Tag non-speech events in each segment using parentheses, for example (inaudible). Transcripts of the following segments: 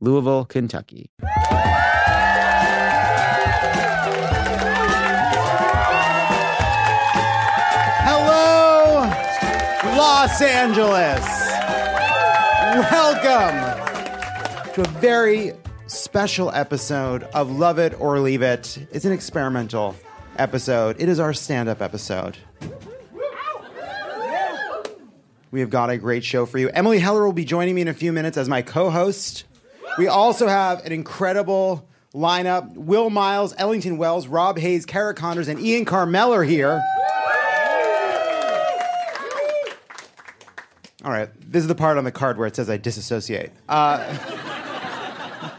Louisville, Kentucky. Hello, Los Angeles. Welcome to a very special episode of Lovett or Leave It. It's an experimental episode. It is our stand up episode. We have got a great show for you. Emily Heller will be joining me in a few minutes as my co host. We also have an incredible lineup. Will Miles, Ellington Wells, Rob Haze, Cara Conners, and Ian Karmel are here. All right, this is the part on the card where it says I disassociate. Uh, (laughs)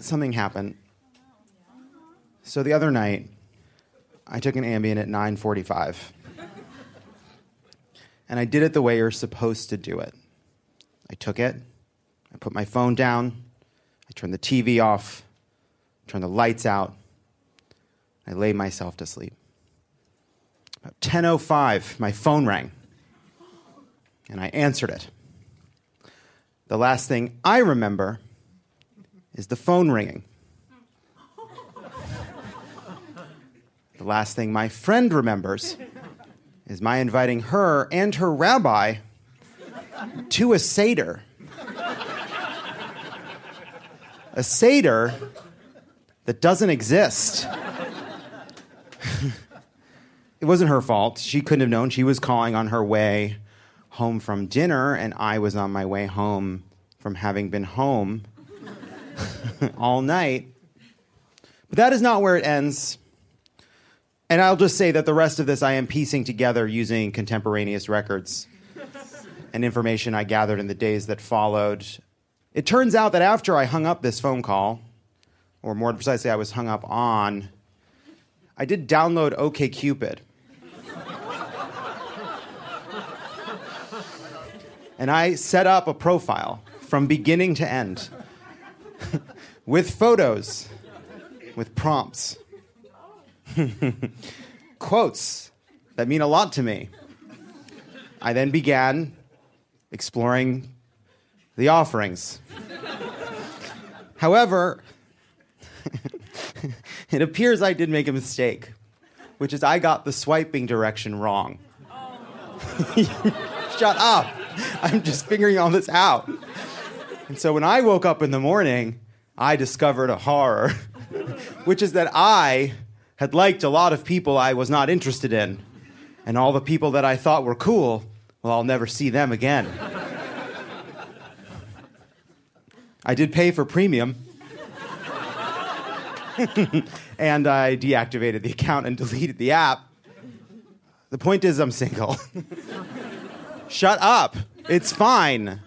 something happened. So the other night, I took an Ambien at 9:45, and I did it the way you're supposed to do it. I took it, I put my phone down, I turned the TV off, turned the lights out, I lay myself to sleep. About 10:05, my phone rang and I answered it. The last thing I remember is the phone ringing. The last thing my friend remembers is my inviting her and her rabbi to a Seder. A Seder that doesn't exist. (laughs) it wasn't her fault. She couldn't have known. She was calling on her way home from dinner, and I was on my way home from having been home (laughs) all night. But that is not where it ends. And I'll just say that the rest of this I am piecing together using contemporaneous records and information I gathered in the days that followed. It turns out that after I hung up this phone call, or more precisely, I was hung up on, I did download OKCupid. and I set up a profile from beginning to end (laughs) with photos, with prompts, (laughs) quotes that mean a lot to me. I then began exploring the offerings. However, (laughs) it appears I did make a mistake, which is I got the swiping direction wrong. (laughs) Shut up. I'm just figuring all this out. And so when I woke up in the morning, I discovered a horror, (laughs) which is that I had liked a lot of people I was not interested in. And all the people that I thought were cool, well, I'll never see them again. I did pay for premium. (laughs) and I deactivated the account and deleted the app. The point is, I'm single. (laughs) Shut up. It's fine.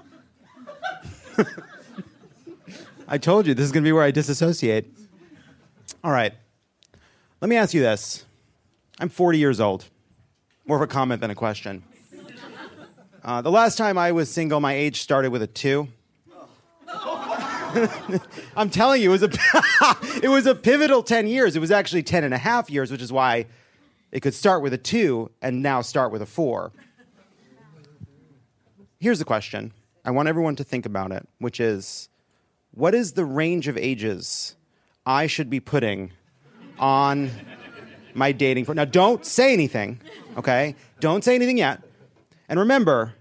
(laughs) I told you this is going to be where I disassociate. All right. Let me ask you this. I'm 40 years old. More of a comment than a question. Uh, the last time I was single, my age started with a two. (laughs) I'm telling you, it was a (laughs) it was a pivotal 10 years. It was actually 10 and a half years, which is why it could start with a two and now start with a four. Here's the question. I want everyone to think about it, which is what is the range of ages I should be putting on my dating for now don't say anything, okay? Don't say anything yet. And remember,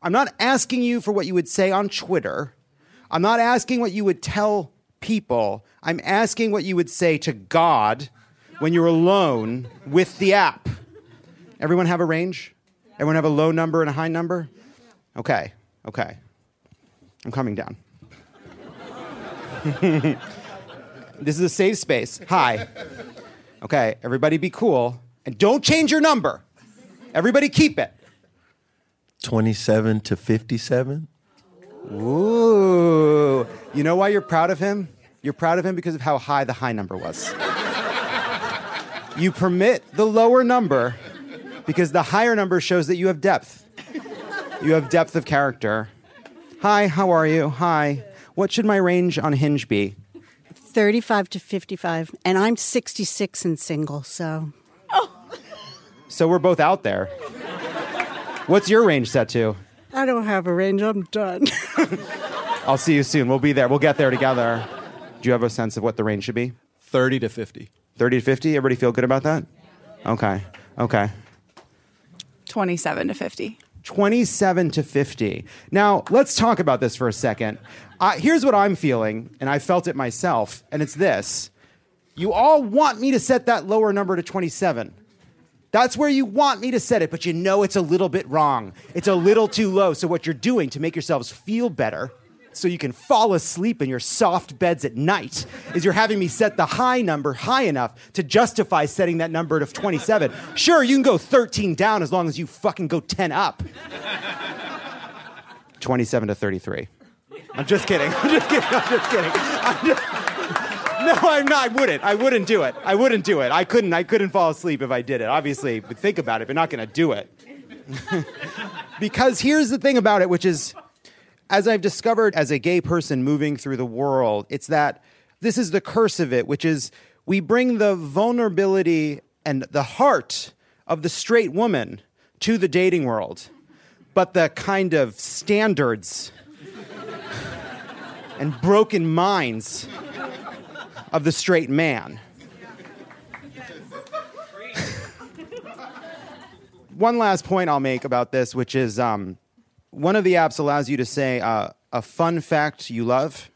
I'm not asking you for what you would say on Twitter. I'm not asking what you would tell people. I'm asking what you would say to God when you're alone with the app. Everyone have a range? Everyone have a low number and a high number? Okay, okay. I'm coming down. (laughs) this is a safe space. Hi. Okay, everybody be cool. And don't change your number. Everybody keep it. 27 to 57. Ooh. You know why you're proud of him? You're proud of him because of how high the high number was. you permit the lower number because the higher number shows that you have depth. You have depth of character. Hi, how are you? Hi. What should my range on Hinge be? 35 to 55. And I'm 66 and single, so. Oh. So we're both out there. What's your range set to? I don't have a range. I'm done. (laughs) I'll see you soon. We'll be there. We'll get there together. Do you have a sense of what the range should be? 30 to 50. 30 to 50? Everybody feel good about that? Okay. Okay. 27 to 50. 27 to 50. Now, let's talk about this for a second. Uh, here's what I'm feeling, and I felt it myself, and it's this. You all want me to set that lower number to 27. That's where you want me to set it, but you know it's a little bit wrong. It's a little too low. So, what you're doing to make yourselves feel better so you can fall asleep in your soft beds at night is you're having me set the high number high enough to justify setting that number to 27. Sure, you can go 13 down as long as you fucking go 10 up. 27 to 33. I'm just kidding. (laughs) I'm just kidding. I'm just kidding. I'm just... (laughs) No, I'm not. I wouldn't. I wouldn't do it. I wouldn't do it. I couldn't. I couldn't fall asleep if I did it. Obviously, but think about it, but not going to do it. (laughs) because here's the thing about it, which is as I've discovered as a gay person moving through the world, it's that this is the curse of it, which is we bring the vulnerability and the heart of the straight woman to the dating world, but the kind of standards (laughs) and broken minds of the straight man. (laughs) One last point I'll make about this, which is um, one of the apps allows you to say uh, a fun fact you love.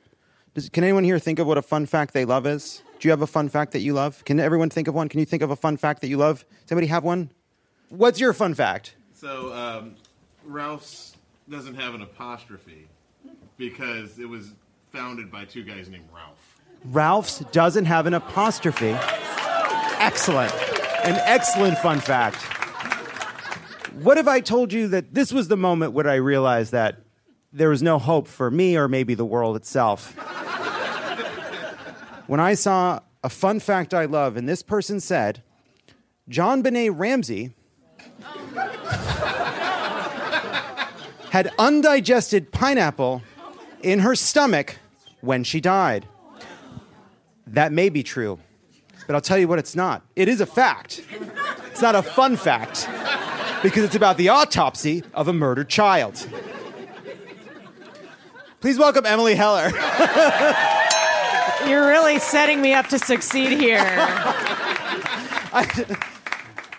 Does, can anyone here think of what a fun fact they love is? Do you have a fun fact that you love? Can everyone think of one? Can you think of a fun fact that you love? Does anybody have one? What's your fun fact? So um, Ralph's doesn't have an apostrophe because it was founded by two guys named Ralph. Ralph's doesn't have an apostrophe. Excellent. An excellent fun fact. What if I told you that this was the moment when I realized that there was no hope for me or maybe the world itself? when I saw a fun fact I love, and this person said, JonBenét Ramsey had undigested pineapple in her stomach when she died. That may be true, but I'll tell you what it's not. It is a fact. It's not a fun fact because it's about the autopsy of a murdered child. Please welcome Emily Heller. You're really setting me up to succeed here.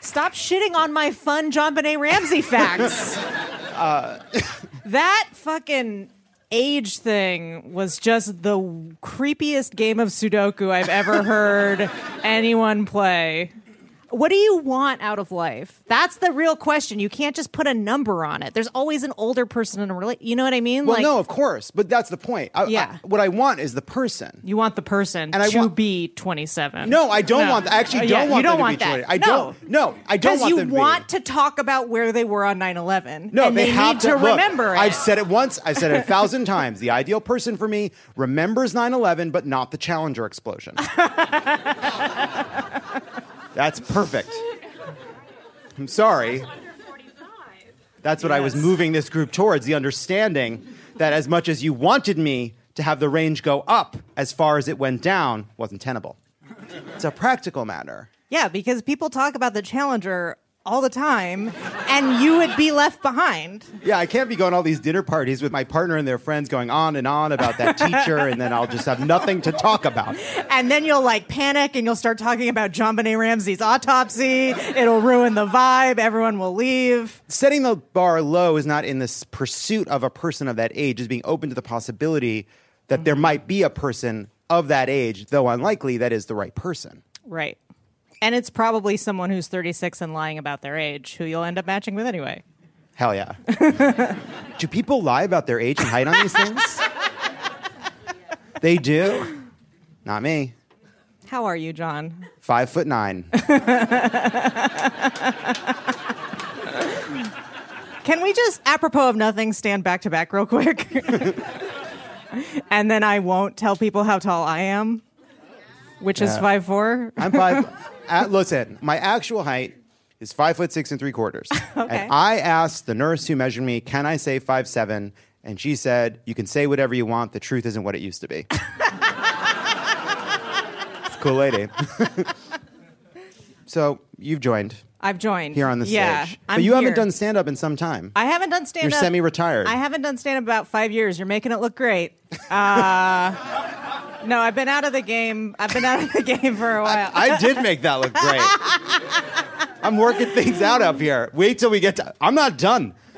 Stop shitting on my fun JonBenét Ramsey facts. (laughs) Uh, that fucking age thing was just the creepiest game of Sudoku I've ever heard (laughs) anyone play what do you want out of life? That's the real question. You can't just put a number on it. There's always an older person in a relationship. You know what I mean? Well, like, no, of course, but that's the point. I, yeah. I, what I want is the person. You want the person and to I want, be 27. No, I don't no. want. I actually uh, don't yeah, want. You don't want that. I no. don't. No, I don't want you them to want to talk about where they were on 9/11. No, and they, they have need to, to look, remember it. I've said it once. I've said it a (laughs) thousand times. The ideal person for me remembers 9/11, but not the Challenger explosion. (laughs) That's perfect. I'm sorry. That's what yes. I was moving this group towards the understanding that as much as you wanted me to have the range go up as far as it went down wasn't tenable. It's a practical matter. Yeah, because people talk about the Challenger all the time and you would be left behind. Yeah, I can't be going all these dinner parties with my partner and their friends going on and on about that teacher and then I'll just have nothing to talk about. And then you'll like panic and you'll start talking about JonBenét Ramsey's autopsy. It'll ruin the vibe. Everyone will leave. Setting the bar low is not in this pursuit of a person of that age, is being open to the possibility that mm-hmm. there might be a person of that age, though unlikely, that is the right person. Right. And it's probably someone who's 36 and lying about their age who you'll end up matching with anyway. Hell yeah. (laughs) do people lie about their age and height on these things? they do. Not me. How are you, John? Five foot nine. (laughs) Can we just, apropos of nothing, stand back to back real quick? (laughs) and then I won't tell people how tall I am, which is five four. I'm five. (laughs) uh, listen, my actual height is five foot six and three quarters. (laughs) Okay. And I asked the nurse who measured me, "Can I say five seven? And she said, "You can say whatever you want. The truth isn't what it used to be." (laughs) It's a cool lady. so you've joined I've joined here on the yeah, stage, I'm but you haven't done stand up in some time. I haven't done stand You're up. semi-retired. I haven't done stand up about five years. You're making it look great. Uh, (laughs) no, I've been out of the game. I've been out of the game for a while. I did make that look great. (laughs) I'm working things out up here. Wait till we get to. I'm not done. (laughs)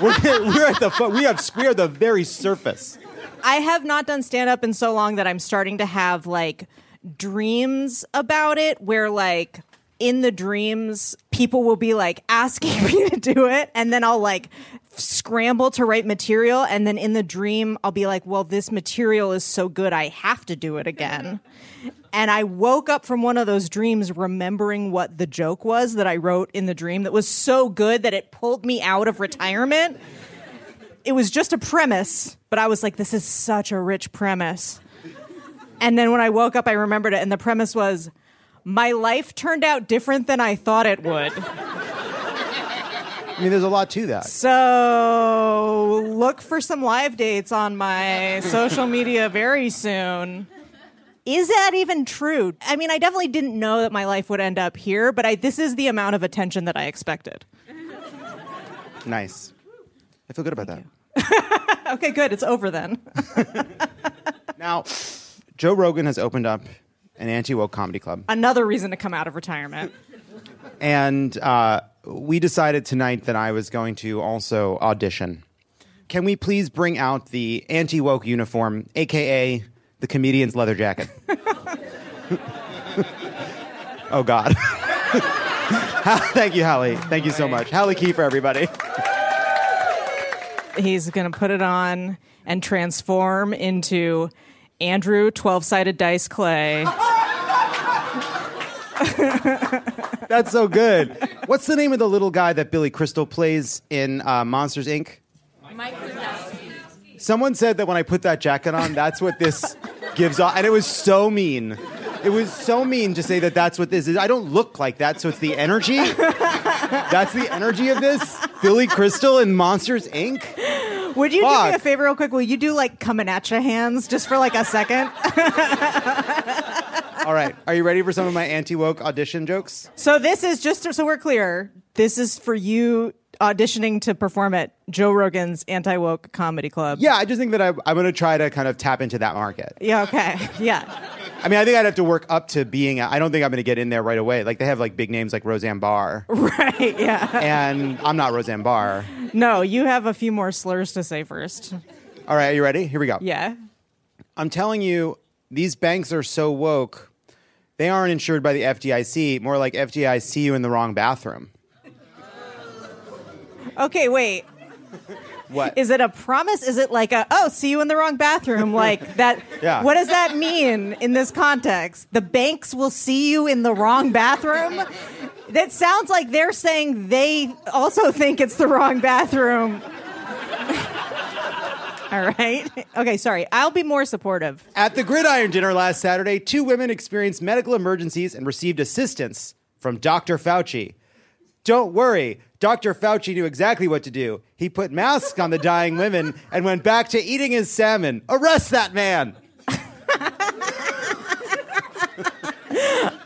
we're, we're at the we have we are the very surface. I have not done stand up in so long that I'm starting to have like dreams about it where like in the dreams people will be like asking (laughs) me to do it and then I'll like scramble to write material and then in the dream I'll be like well this material is so good I have to do it again. (laughs) And I woke up from one of those dreams remembering what the joke was that I wrote in the dream that was so good that it pulled me out of retirement it was just a premise, but I was like, this is such a rich premise. And then when I woke up, I remembered it, and the premise was, my life turned out different than I thought it would. I mean, there's a lot to that. So look for some live dates on my social media very soon. Is that even true? I mean, I definitely didn't know that my life would end up here, but I, this is the amount of attention that I expected. Nice. I feel good about that. (laughs) Okay, good. It's over then. (laughs) Now, Joe Rogan has opened up an anti woke comedy club, Another reason to come out of retirement. (laughs) and uh, we decided tonight that I was going to also audition. Can we please bring out the anti woke uniform, aka the comedian's leather jacket? (laughs) oh God. (laughs) Thank you, Hallie. Thank you so much. Hallie Key for everybody. he's going to put it on and transform into Andrew 12 sided dice clay. (laughs) That's so good. What's the name of the little guy that Billy Crystal plays in uh, Monsters Inc.? Someone said that when I put that jacket on, that's what this gives off. And it was so mean. It was so mean to say that that's what this is. I don't look like that, so it's the energy. That's the energy of this. Billy Crystal in Monsters Inc. Would you do me Fuck. a favor, real quick? Will you do like coming at ya hands just for like a second? (laughs) All right. Are you ready for some of my anti woke audition jokes? So, this is just so we're clear this is for you auditioning to perform at Joe Rogan's anti woke comedy club. Yeah, I just think that I, I'm going to try to kind of tap into that market. Yeah, okay. Yeah. I mean, I think I'd have to work up to being. I don't think I'm going to get in there right away. Like they have like big names like Roseanne Barr, Right. Yeah. and I'm not Roseanne Barr. No, you have a few more slurs to say first. All right, are you ready? Here we go. Yeah. I'm telling you, these banks are so woke. They aren't insured by the FDIC. More like FDIC see you in the wrong bathroom. Okay, wait. What? Is it a promise? Is it like a oh, see you in the wrong bathroom? (laughs) Like that? Yeah. What does that mean in this context? The banks will see you in the wrong bathroom. That sounds like they're saying they also think it's the wrong bathroom. (laughs) (laughs) All right. Okay, sorry. I'll be more supportive. At the Gridiron Dinner last Saturday, two women experienced medical emergencies and received assistance from Dr. Fauci. Don't worry, Dr. Fauci knew exactly what to do. He put masks on the dying women and went back to eating his salmon. Arrest that man!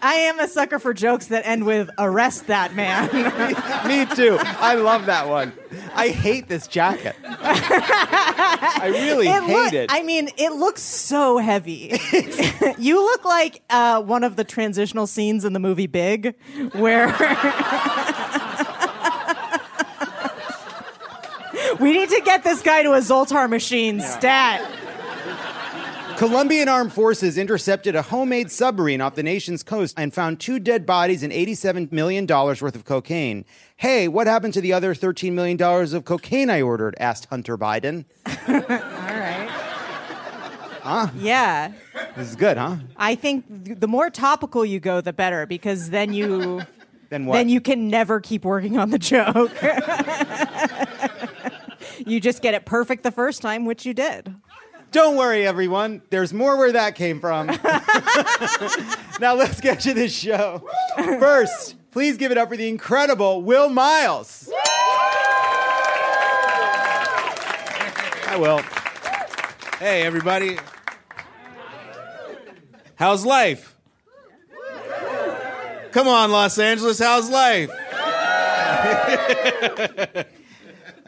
I am a sucker for jokes that end with arrest that man. (laughs) Me too. I love that one. I hate this jacket. I really It hate look- it. I mean, it looks so heavy. (laughs) you look like uh, one of the transitional scenes in the movie Big, where (laughs) we need to get this guy to a Zoltar machine stat. Colombian armed forces intercepted a homemade submarine off the nation's coast and found two dead bodies and $87 million worth of cocaine. Hey, what happened to the other $13 million of cocaine I ordered? asked Hunter Biden. (laughs) All right. Huh? Yeah. This is good, huh? I think the more topical you go, the better, because then you (laughs) Then what? then you can never keep working on the joke. (laughs) you just get it perfect the first time, which you did. Don't worry, everyone. There's more where that came from. (laughs) (laughs) now let's get to this show. First, please give it up for the incredible Will Miles. Hi, Will. Hey, everybody. How's life? Come on, Los Angeles, how's life? (laughs)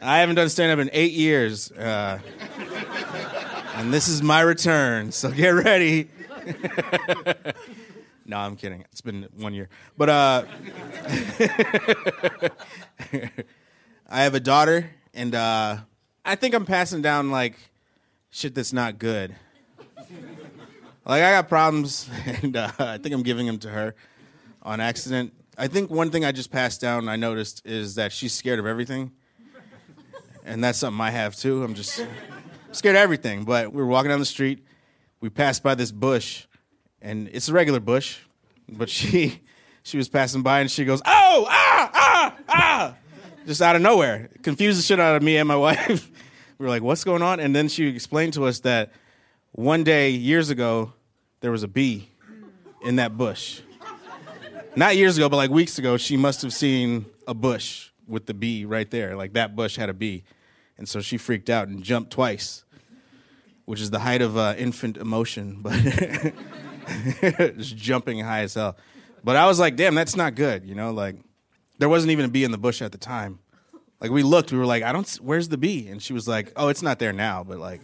I haven't done stand up in eight years. Uh, and this is my return, so get ready. (laughs) no, I'm kidding. It's been one year. But uh, (laughs) I have a daughter, and uh, I think I'm passing down like shit that's not good. Like I got problems, (laughs) and uh, I think I'm giving them to her on accident. I think one thing I just passed down, I noticed, is that she's scared of everything, and that's something I have too. I'm just scared of everything. But we were walking down the street, we passed by this bush, and it's a regular bush, but (laughs) she she was passing by and she goes, "Oh, ah, ah, ah!" just out of nowhere, confused the shit out of me and my (laughs) wife. we were like, "What's going on?" And then she explained to us that one day years ago there was a bee in that bush. Not years ago, but like weeks ago, she must have seen a bush with the bee right there. Like that bush had a bee. And so she freaked out and jumped twice, which is the height of uh, infant emotion, (laughs) but (laughs) just jumping high as hell. But I was like, damn, that's not good, you know? Like, there wasn't even a bee in the bush at the time. Like, we looked, we were like, I don't, where's the bee? And she was like, oh, it's not there now, but like,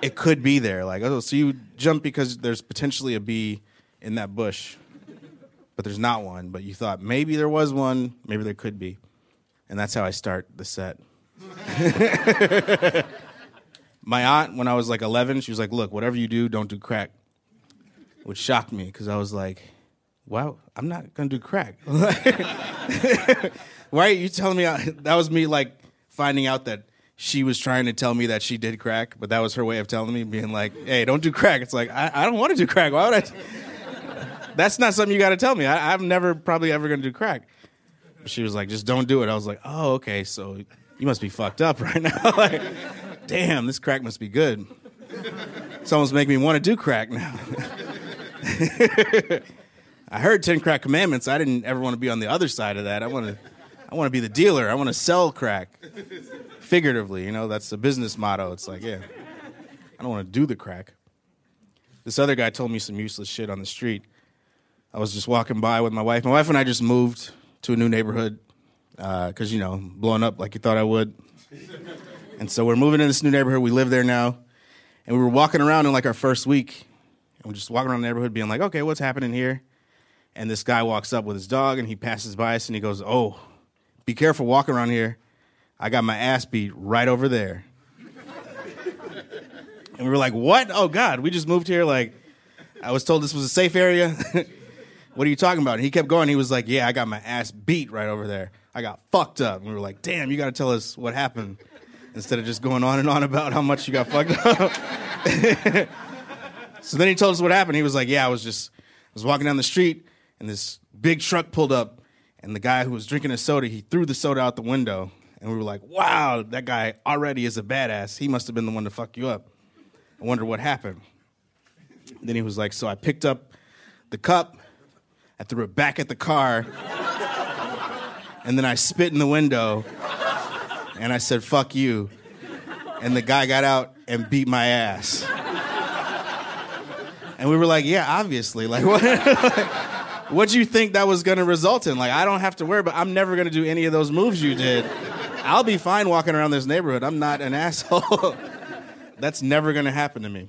it could be there. Like, oh, so you jump because there's potentially a bee in that bush, but there's not one. But you thought maybe there was one, maybe there could be. And that's how I start the set. (laughs) My aunt, when I was like 11, she was like, look, whatever you do, don't do crack. Which shocked me because I was like, wow, I'm not to do crack. (laughs) Why are you telling me? I, that was me like finding out that she was trying to tell me that she did crack, but that was her way of telling me, being like, hey, don't do crack. It's like, I, I don't want to do crack. Why would I? (laughs) That's not something you got to tell me. I, I'm never probably ever to do crack. She was like, just don't do it. I was like, oh, okay, so you must be fucked up (laughs) right now. (laughs) like, damn, this crack must be good. It's almost making me want to do crack now. (laughs) I heard Ten Crack Commandments. I didn't ever want to be on the other side of that. I want to, I want to be the dealer. I want to sell crack, figuratively. You know, that's the business motto. It's like, yeah, I don't want to do the crack. This other guy told me some useless shit on the street. I was just walking by with my wife. My wife and I just moved to a new neighborhood Uh, because you know, blowing up like you thought I would. And so we're moving in this new neighborhood. We live there now, and we were walking around in like our first week, and we're just walking around the neighborhood, being like, okay, what's happening here? And this guy walks up with his dog, and he passes by us, and he goes, "Oh, be careful walking around here. I got my ass beat right over there." (laughs) and we were like, "What? Oh God, we just moved here. Like, I was told this was a safe area." (laughs) what are you talking about? And he kept going. He was like, yeah, I got my ass beat right over there. I got fucked up. And we were like, damn, you got to tell us what happened instead of just going on and on about how much you got fucked up. (laughs) so then he told us what happened. He was like, yeah, I was just, I was walking down the street and this big truck pulled up and the guy who was drinking a soda, he threw the soda out the window. And we were like, wow, that guy already is a badass. He must have been the one to fuck you up. I wonder what happened. Then he was like, so I picked up the cup, I threw it back at the car, and then I spit in the window, and I said, fuck you. And the guy got out and beat my ass. And we were like, yeah, obviously. Like, (laughs) what? what do you think that was gonna result in? Like, I don't have to worry, but I'm never gonna do any of those moves you did. I'll be fine walking around this neighborhood. I'm not an (laughs) asshole. That's never gonna happen to me.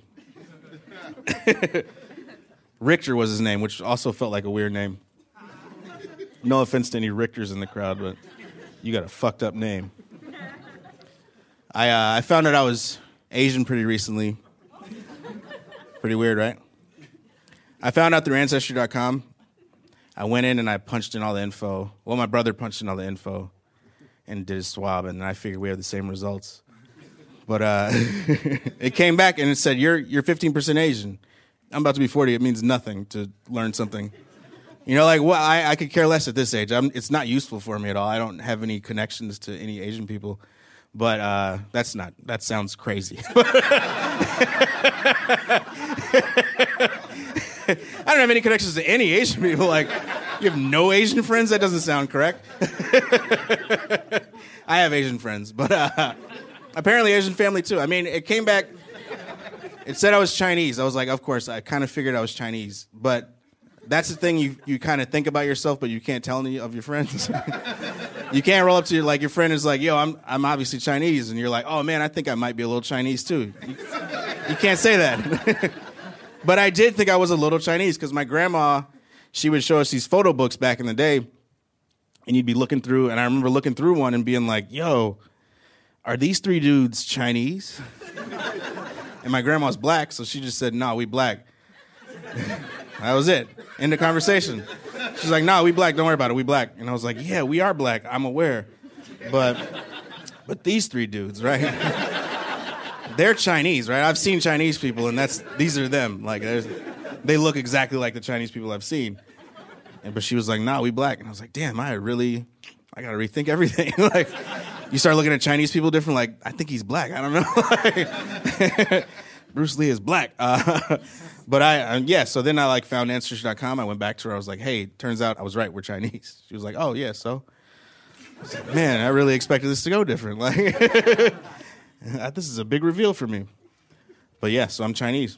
(laughs) Richter was his name, which also felt like a weird name. No offense to any Richters in the crowd, but you got a fucked up name. I, uh, I found out I was Asian pretty recently. Pretty weird, right? I found out through Ancestry.com. I went in and I punched in all the info. Well, my brother punched in all the info and did a swab, and I figured we have the same results. But uh, (laughs) it came back and it said, you're, you're 15% Asian. I'm about to be 40. It means nothing to learn something. You know, like, well, I, I could care less at this age. I'm, it's not useful for me at all. I don't have any connections to any Asian people. But uh, that's not, that sounds crazy. (laughs) I don't have any connections to any Asian people. Like, you have no Asian friends? That doesn't sound correct. (laughs) I have Asian friends, but uh, apparently Asian family too. I mean, it came back. It said I was Chinese. I was like, of course, I kind of figured I was Chinese, but that's the thing you you kind of think about yourself, but you can't tell any of your friends. (laughs) you can't roll up to your like your friend is like, yo, I'm I'm obviously Chinese, and you're like, oh man, I think I might be a little Chinese too. You, you can't say that. (laughs) but I did think I was a little Chinese because my grandma, she would show us these photo books back in the day, and you'd be looking through, and I remember looking through one and being like, yo, are these three dudes Chinese? (laughs) and my grandma's black, so she just said, no, we black. That was it. End the conversation. She's like, nah, we black, don't worry about it, we black. And I was like, yeah, we are black, I'm aware. But but these three dudes, right? (laughs) They're Chinese, right? I've seen Chinese people, and that's these are them. Like, they look exactly like the Chinese people I've seen. And, but she was like, "Nah, we black," and I was like, "Damn, I really, I gotta rethink everything." (laughs) like, you start looking at Chinese people different. Like, I think he's black. I don't know. (laughs) Bruce Lee is black. Uh, but I, yeah. So then I like found Ancestry.com. I went back to her. I was like, "Hey, turns out I was right. We're Chinese." She was like, "Oh yeah, so." Man, I really expected this to go different. (laughs) Like. (laughs) this is a big reveal for me. But yeah, so I'm Chinese.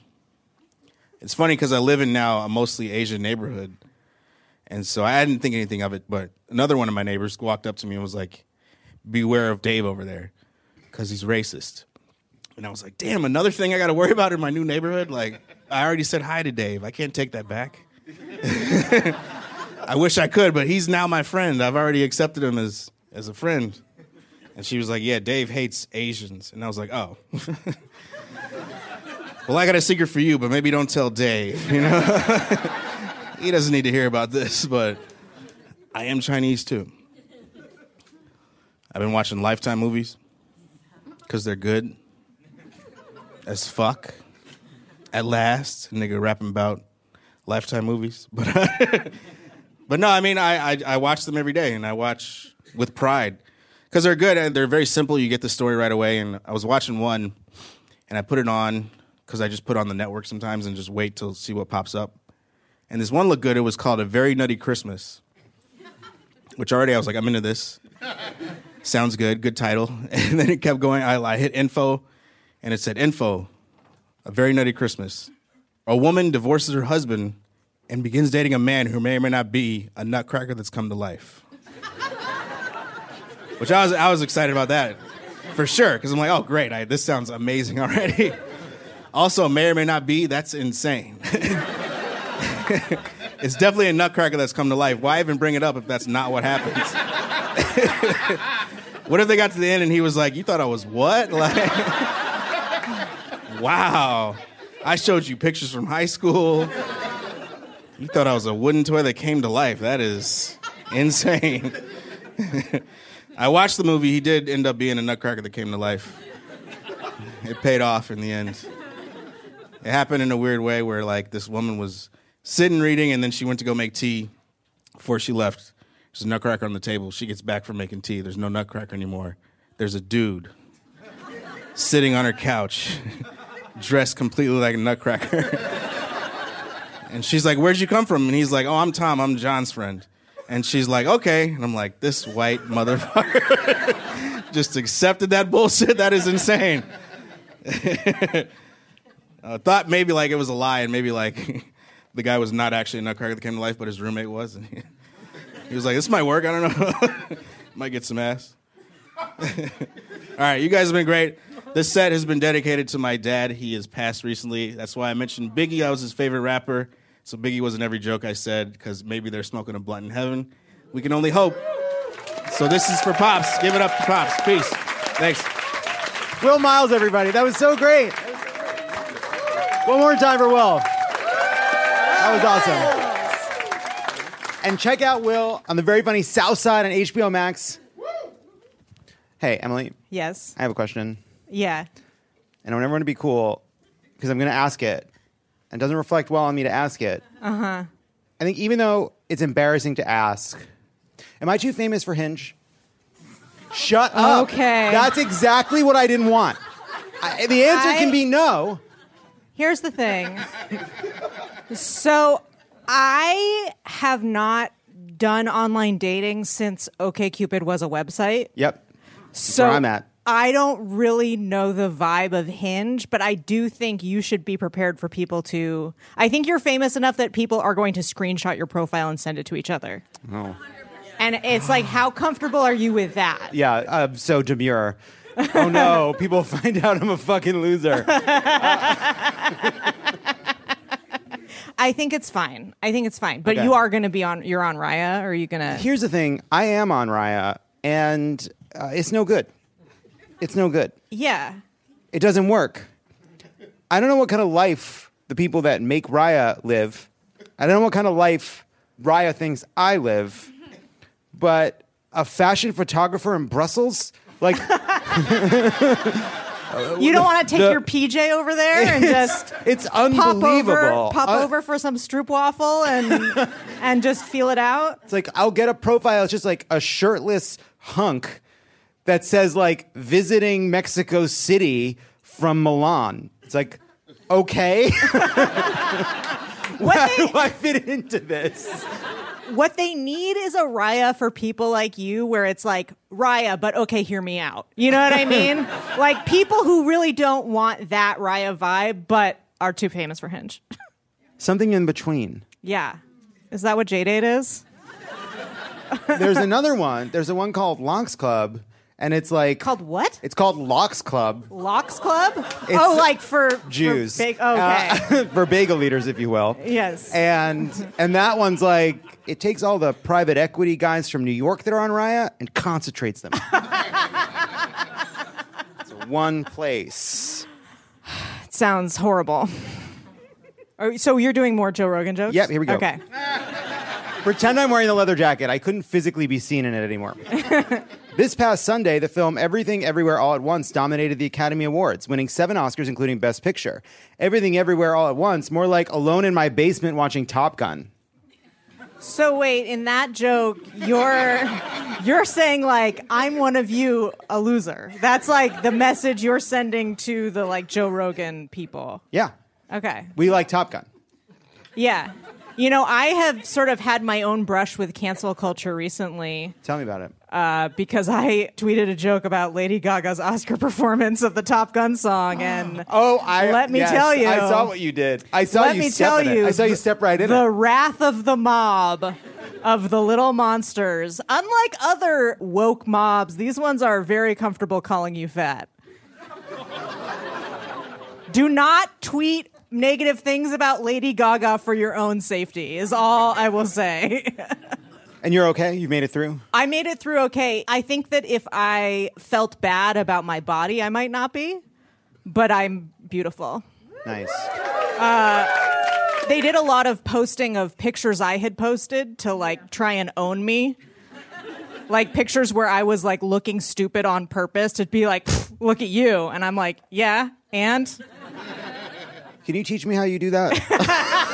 It's funny because I live in now a mostly Asian neighborhood. And so I didn't think anything of it, but another one of my neighbors walked up to me and was like, Beware of Dave over there because he's racist. And I was like, Damn, another thing I got to worry about in my new neighborhood? Like, I already said hi to Dave. I can't take that back. (laughs) I wish I could, but he's now my friend. I've already accepted him as, as a friend. And she was like, Yeah, Dave hates Asians. And I was like, Oh. (laughs) well, I got a secret for you, but maybe don't tell Dave. You know? (laughs) he doesn't need to hear about this, but I am Chinese too. I've been watching Lifetime movies because they're good as fuck. At last, nigga rapping about Lifetime movies, (laughs) but but no, I mean I, I I watch them every day, and I watch with pride because they're good and they're very simple. You get the story right away. And I was watching one, and I put it on because I just put on the network sometimes and just wait to see what pops up. And this one looked good. It was called A Very Nutty Christmas, which already I was like, I'm into this. Sounds good, good title. (laughs) And then it kept going. I, I hit info, and it said info, A Very Nutty Christmas. A woman divorces her husband and begins dating a man who may or may not be a nutcracker that's come to life which I was I was excited about that for sure because I'm like, oh great, I, this sounds amazing (laughs) already. also, may or may not be that's insane. (laughs) it's definitely a nutcracker that's come to life. Why even bring it up if that's not what happens? (laughs) what if they got to the end and he was like, "You thought I was what?" Like, wow, I showed you pictures from high school. You thought I was a wooden toy that came to life. That is insane. (laughs) I watched the movie. He did end up being a nutcracker that came to life. It paid off in the end. It happened in a weird way where like this woman was sitting reading and then she went to go make tea before she left. There's a nutcracker on the table. She gets back from making tea. There's no nutcracker anymore. There's a dude sitting on her couch, (laughs) dressed completely like a nutcracker. (laughs) and she's like, Where'd you come from? And he's like, Oh, I'm Tom. I'm John's friend. And she's like, okay. And I'm like, this white motherfucker (laughs) just accepted that bullshit. That is insane. (laughs) I thought maybe like it was a lie and maybe like the guy was not actually a nutcracker that came to life, but his roommate was. And he, he was like, this might work. I don't know. might get some ass. All right, you guys have been great. This set has been dedicated to my dad. He has passed recently. That's why I mentioned Biggie. I was his favorite rapper. So Biggie wasn't every joke I said because maybe they're smoking a blunt in heaven. We can only hope. So this is for Pops. Give it up to Pops. Peace. Thanks. Will Miles, everybody. That was so great. One more time for Will. That was awesome. And check out Will on the very funny South Side on HBO Max. Hey, Emily, Yes. I have a question. Yeah. And I want everyone to be cool because I'm going to ask it. And it doesn't reflect well on me to ask it. Uh huh. I think even though it's embarrassing to ask, am I too famous for Hinge? Shut up. Okay. That's exactly what I didn't want. I, the answer I- can be no. Here's the thing. so I have not done online dating since OkCupid was a website. Yep. So where I'm at. I don't really know the vibe of Hinge, but I do think you should be prepared for people to. I think you're famous enough that people are going to screenshot your profile and send it to each other. Oh. And it's like, how comfortable are you with that? Yeah, I'm so demure. oh no, (laughs) people find out I'm a fucking loser. I think it's fine. I think it's fine. But Okay. you are going to be on. You're on Raya, or are you going to? Here's the thing I am on Raya, and uh, it's no good. It's no good. Yeah. It doesn't work. I don't know what kind of life the people that make Raya live. I don't know what kind of life Raya thinks I live, but a fashion photographer in Brussels, like (laughs) You don't want to take the- your PJ over there and just it's pop unbelievable. over, pop Uh, over for some stroopwafel and (laughs) and just feel it out. It's like I'll get a profile. It's just like a shirtless hunk that says like visiting Mexico City from Milan. It's like, okay, What how do I fit into this? what they need is a Raya for people like you, where it's like Raya, but okay, hear me out. You know what I mean? (laughs) like people who really don't want that Raya vibe, but are too famous for Hinge. Something in between. yeah, is that what JDate is? There's another one. There's a one called Lox Club, and it's like Called what? It's called Lox Club. Lox Club? oh, like for Jews, For big, okay. Uh, (laughs) for bagel eaters, if you will. yes. And and that one's like it takes all the private equity guys from New York that are on Raya and concentrates them. (laughs) it's one place. It (sighs) sounds horrible. Are- So you're doing more Joe Rogan jokes? Yep, here we go. Okay. Pretend I'm wearing the leather jacket. I couldn't physically be seen in it anymore. (laughs) this past Sunday, the film Everything Everywhere All at Once dominated the Academy Awards, winning seven Oscars, including Best Picture. Everything Everywhere All at Once, more like alone in my basement watching Top Gun. So wait, in that joke, you're you're saying like I'm one of you, a loser. That's like the message you're sending to the like Joe Rogan people. Yeah, Okay. we like Top Gun. Yeah. You know, I have sort of had my own brush with cancel culture recently Tell me about it. Uh, because I tweeted a joke about Lady Gaga's Oscar performance of the Top Gun song, and (gasps) Oh, I Let me yes, tell you. I saw what you did. I saw let you me step tell in it. you, I saw you step right in the it. wrath of the mob of the little monsters. Unlike other woke mobs, these ones are very comfortable calling you fat. Do not tweet negative things about Lady Gaga for your own safety, is all I will say. (laughs) And you're okay? You've made it through? I made it through okay. I think that if I felt bad about my body, I might not be, but I'm beautiful. Nice. Uh, they did a lot of posting of pictures I had posted to like try and own me. Like pictures where I was like looking stupid on purpose to be like, look at you. And I'm like, yeah, and Can you teach me how you do that?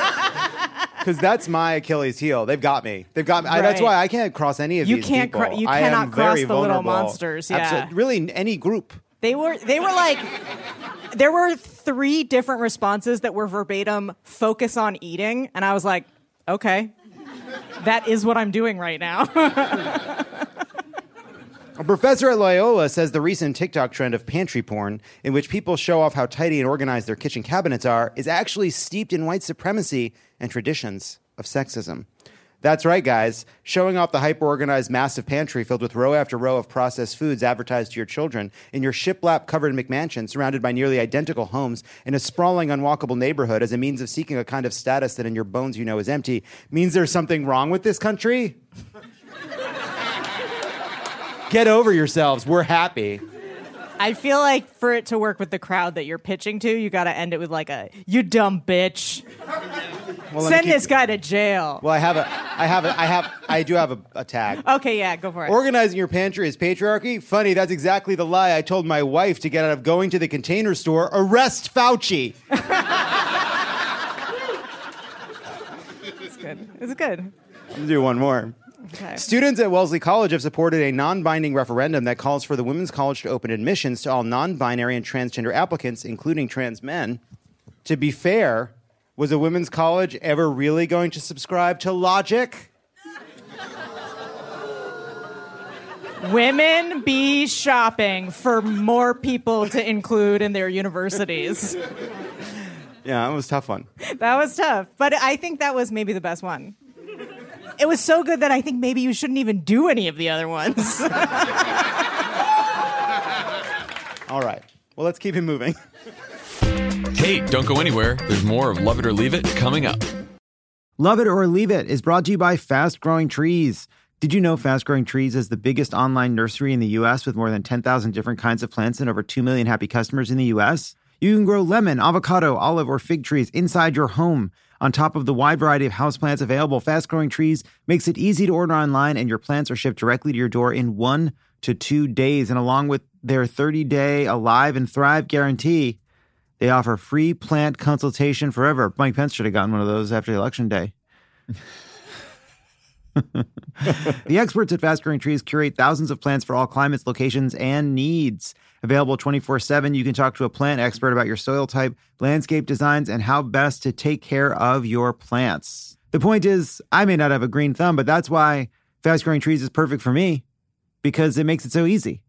(laughs) Because that's my Achilles heel. They've got me. They've got me. I, that's Right. why I can't cross any of You these can't people. cro- you I cannot am cross very the little vulnerable. monsters, yeah. Really, any group. they were they were like there were three different responses that were verbatim focus on eating and I was like, okay. That is what I'm doing right now. (laughs) A professor at Loyola says the recent TikTok trend of pantry porn, in which people show off how tidy and organized their kitchen cabinets are, is actually steeped in white supremacy and traditions of sexism. That's right, guys. Showing off the hyper organized massive pantry filled with row after row of processed foods advertised to your children in your shiplap covered McMansion surrounded by nearly identical homes in a sprawling, unwalkable neighborhood as a means of seeking a kind of status that in your bones you know is empty means there's something wrong with this country? (laughs) Get over yourselves. We're happy. I feel like for it to work with the crowd that you're pitching to, you got to end it with like a "you dumb bitch." Well, Send keep- this guy to jail. Well, I have a, I have a, I have, I do have a, a tag. Okay, yeah, go for it. Organizing your pantry is patriarchy? Funny, that's exactly the lie I told my wife to get out of going to the container store. Arrest Fauci. (laughs) (laughs) it's good. It's good. Let's do one more. Okay. Students at Wellesley College have supported a non binding referendum that calls for the Women's College to open admissions to all non binary and transgender applicants, including trans men. To be fair, was a women's college ever really going to subscribe to logic? Women be shopping for more people to include in their universities. Yeah, it was a tough one. That was tough, but I think that was maybe the best one. It was so good that I think maybe you shouldn't even do any of the other ones. (laughs) All right. Well, let's keep it moving. Hey, don't go anywhere. There's more of Lovett or Leave It coming up. Lovett or Leave It is brought to you by Fast Growing Trees. Did you know Fast Growing Trees is the biggest online nursery in the U.S. with more than 10,000 different kinds of plants and over 2 million happy customers in the U.S.? You can grow lemon, avocado, olive, or fig trees inside your home. On top of the wide variety of houseplants available, Fast Growing Trees makes it easy to order online, and your plants are shipped directly to your door in one to two days. And along with their 30 day Alive and Thrive guarantee, they offer free plant consultation forever. Mike Pence should have gotten one of those after election day. (laughs) (laughs) the experts at Fast Growing Trees curate thousands of plants for all climates, locations, and needs. Available 24 7, you can talk to a plant expert about your soil type, landscape designs, and how best to take care of your plants. The point is, I may not have a green thumb, but that's why Fast Growing Trees is perfect for me because it makes it so easy.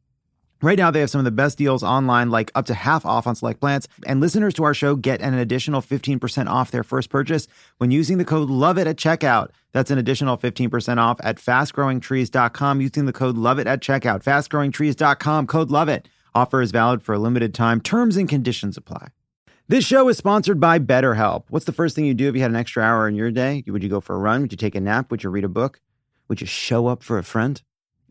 Right now, they have some of the best deals online, like up to half off on select plants. And listeners to our show get an additional 15% off their first purchase when using the code LOVEIT at checkout. That's an additional 15% off at fastgrowingtrees.com using the code LOVEIT at checkout. Fastgrowingtrees.com, code LOVEIT. Offer is valid for a limited time. Terms and conditions apply. This show is sponsored by BetterHelp. What's the first thing you do if you had an extra hour in your day? Would you go for a run? Would you take a nap? Would you read a book? Would you show up for a friend?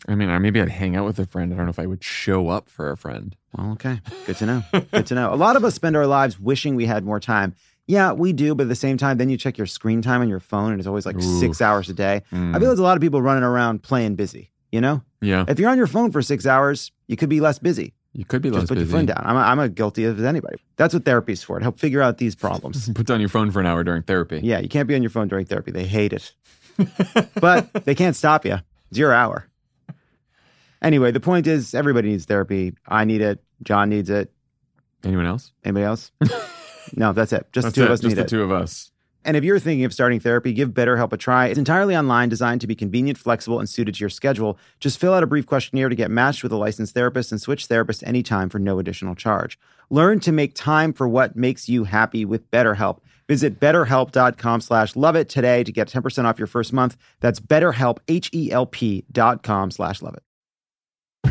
I mean, maybe I'd hang out with a friend. I don't know if I would show up for a friend. Well, okay. Good to know. (laughs) Good to know. A lot of us spend our lives wishing we had more time. Yeah, we do, but at the same time, then you check your screen time on your phone and it's always like Ooh. six hours a day. Mm. I feel there's a lot of people running around playing busy, you know? Yeah, If you're on your phone for six hours, you could be less busy. You could be less Just put busy. your phone down. I'm, I'm a guilty as anybody. That's what therapy's for, to help figure out these problems. (laughs) Put down your phone for an hour during therapy. yeah, you can't be on your phone during therapy. They hate it. (laughs) but they can't stop you. It's your hour. Anyway, the point is everybody needs therapy. I need it. John needs it. Anyone else? Anybody else? (laughs) no, that's it. Just That's the two it. of us Just need the it. two of us. And if you're thinking of starting therapy, give BetterHelp a try. It's entirely online, designed to be convenient, flexible, and suited to your schedule. Just fill out a brief questionnaire to get matched with a licensed therapist and switch therapists anytime for no additional charge. Learn to make time for what makes you happy with BetterHelp. Visit betterhelp.com slash love it today to get 10% off your first month. That's betterhelp, H-E-L-P dot com slash love it.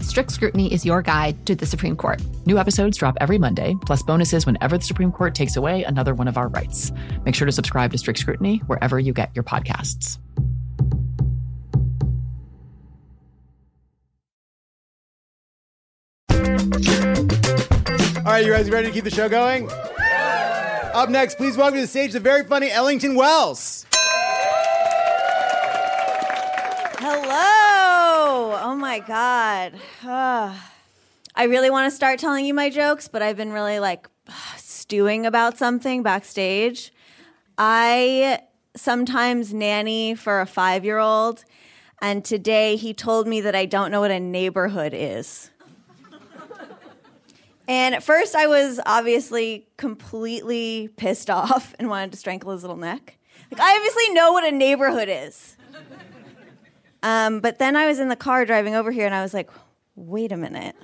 Strict Scrutiny is your guide to the Supreme Court. New episodes drop every Monday, plus bonuses whenever the Supreme Court takes away another one of our rights. Make sure to subscribe to Strict Scrutiny wherever you get your podcasts. All right, you guys ready to keep the show going? Up next, please welcome to the stage the very funny Ellington Wells. Hello. Oh, oh my God. Ugh. I really want to start telling you my jokes, but I've been really like stewing about something backstage. I sometimes nanny for a five year old, and today he told me that I don't know what a neighborhood is. And at first, I was obviously completely pissed (laughs) off and wanted to strangle his little neck. Like, I obviously know what a neighborhood is. Um, but then I was in the car driving over here and I was like, wait a minute.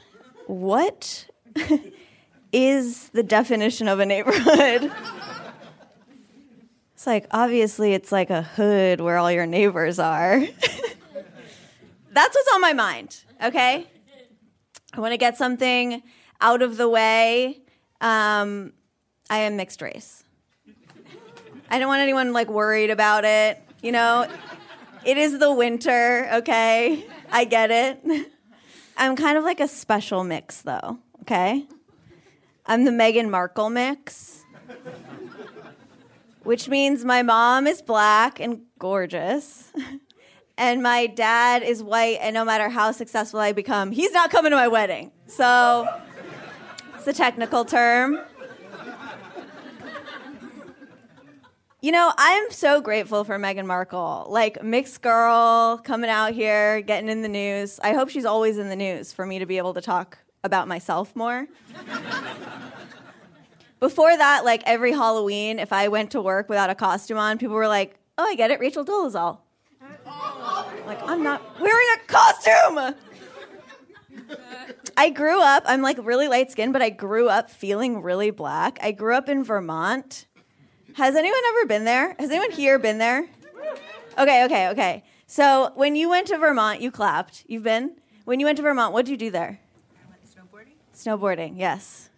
What (laughs) is the definition of a neighborhood. it's like, obviously, it's like a hood where all your neighbors are. (laughs) That's what's on my mind, okay? I want to get something out of the way. Um, I am mixed race. I don't want anyone like worried about it. You know, it is the winter, okay? I get it. I'm kind of like a special mix, though, okay? I'm the Meghan Markle mix, which means my mom is black and gorgeous, and my dad is white, and no matter how successful I become, he's not coming to my wedding. So it's a technical term. You know, I'm so grateful for Meghan Markle. Like, mixed girl coming out here, getting in the news. I hope she's always in the news for me to be able to talk about myself more. Before that, like every Halloween, if I went to work without a costume on, people were like, oh, I get it, Rachel Dolezal. Like, I'm not wearing a costume! I grew up, I'm like really light skinned, but I grew up feeling really black. I grew up in Vermont. Has anyone ever been there? Has anyone here been there? Okay, okay, okay. So when you went to Vermont, you clapped. You've been? When you went to Vermont, what did you do there? I went snowboarding. Snowboarding, yes.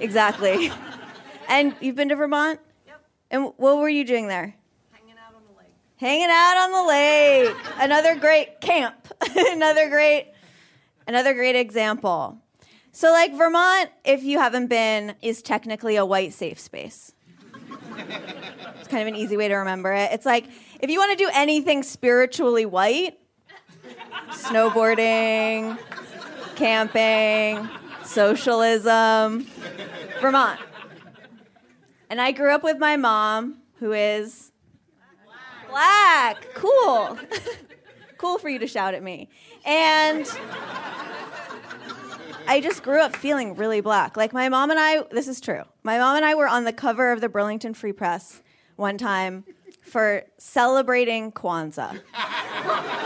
Exactly. (laughs) and you've been to Vermont? Yep. And what were you doing there? Hanging out on the lake. Hanging out on the lake. Another great camp. (laughs) Another great another great example. So like Vermont, if you haven't been, is technically a white safe space. It's kind of an easy way to remember it. It's like if you want to do anything spiritually white, snowboarding, camping, socialism, Vermont. And I grew up with my mom, who is black. Cool. (laughs) cool for you to shout at me. And I just grew up feeling really black. Like my mom and I, this is true. My mom and I were on the cover of the Burlington Free Press one time for celebrating Kwanzaa.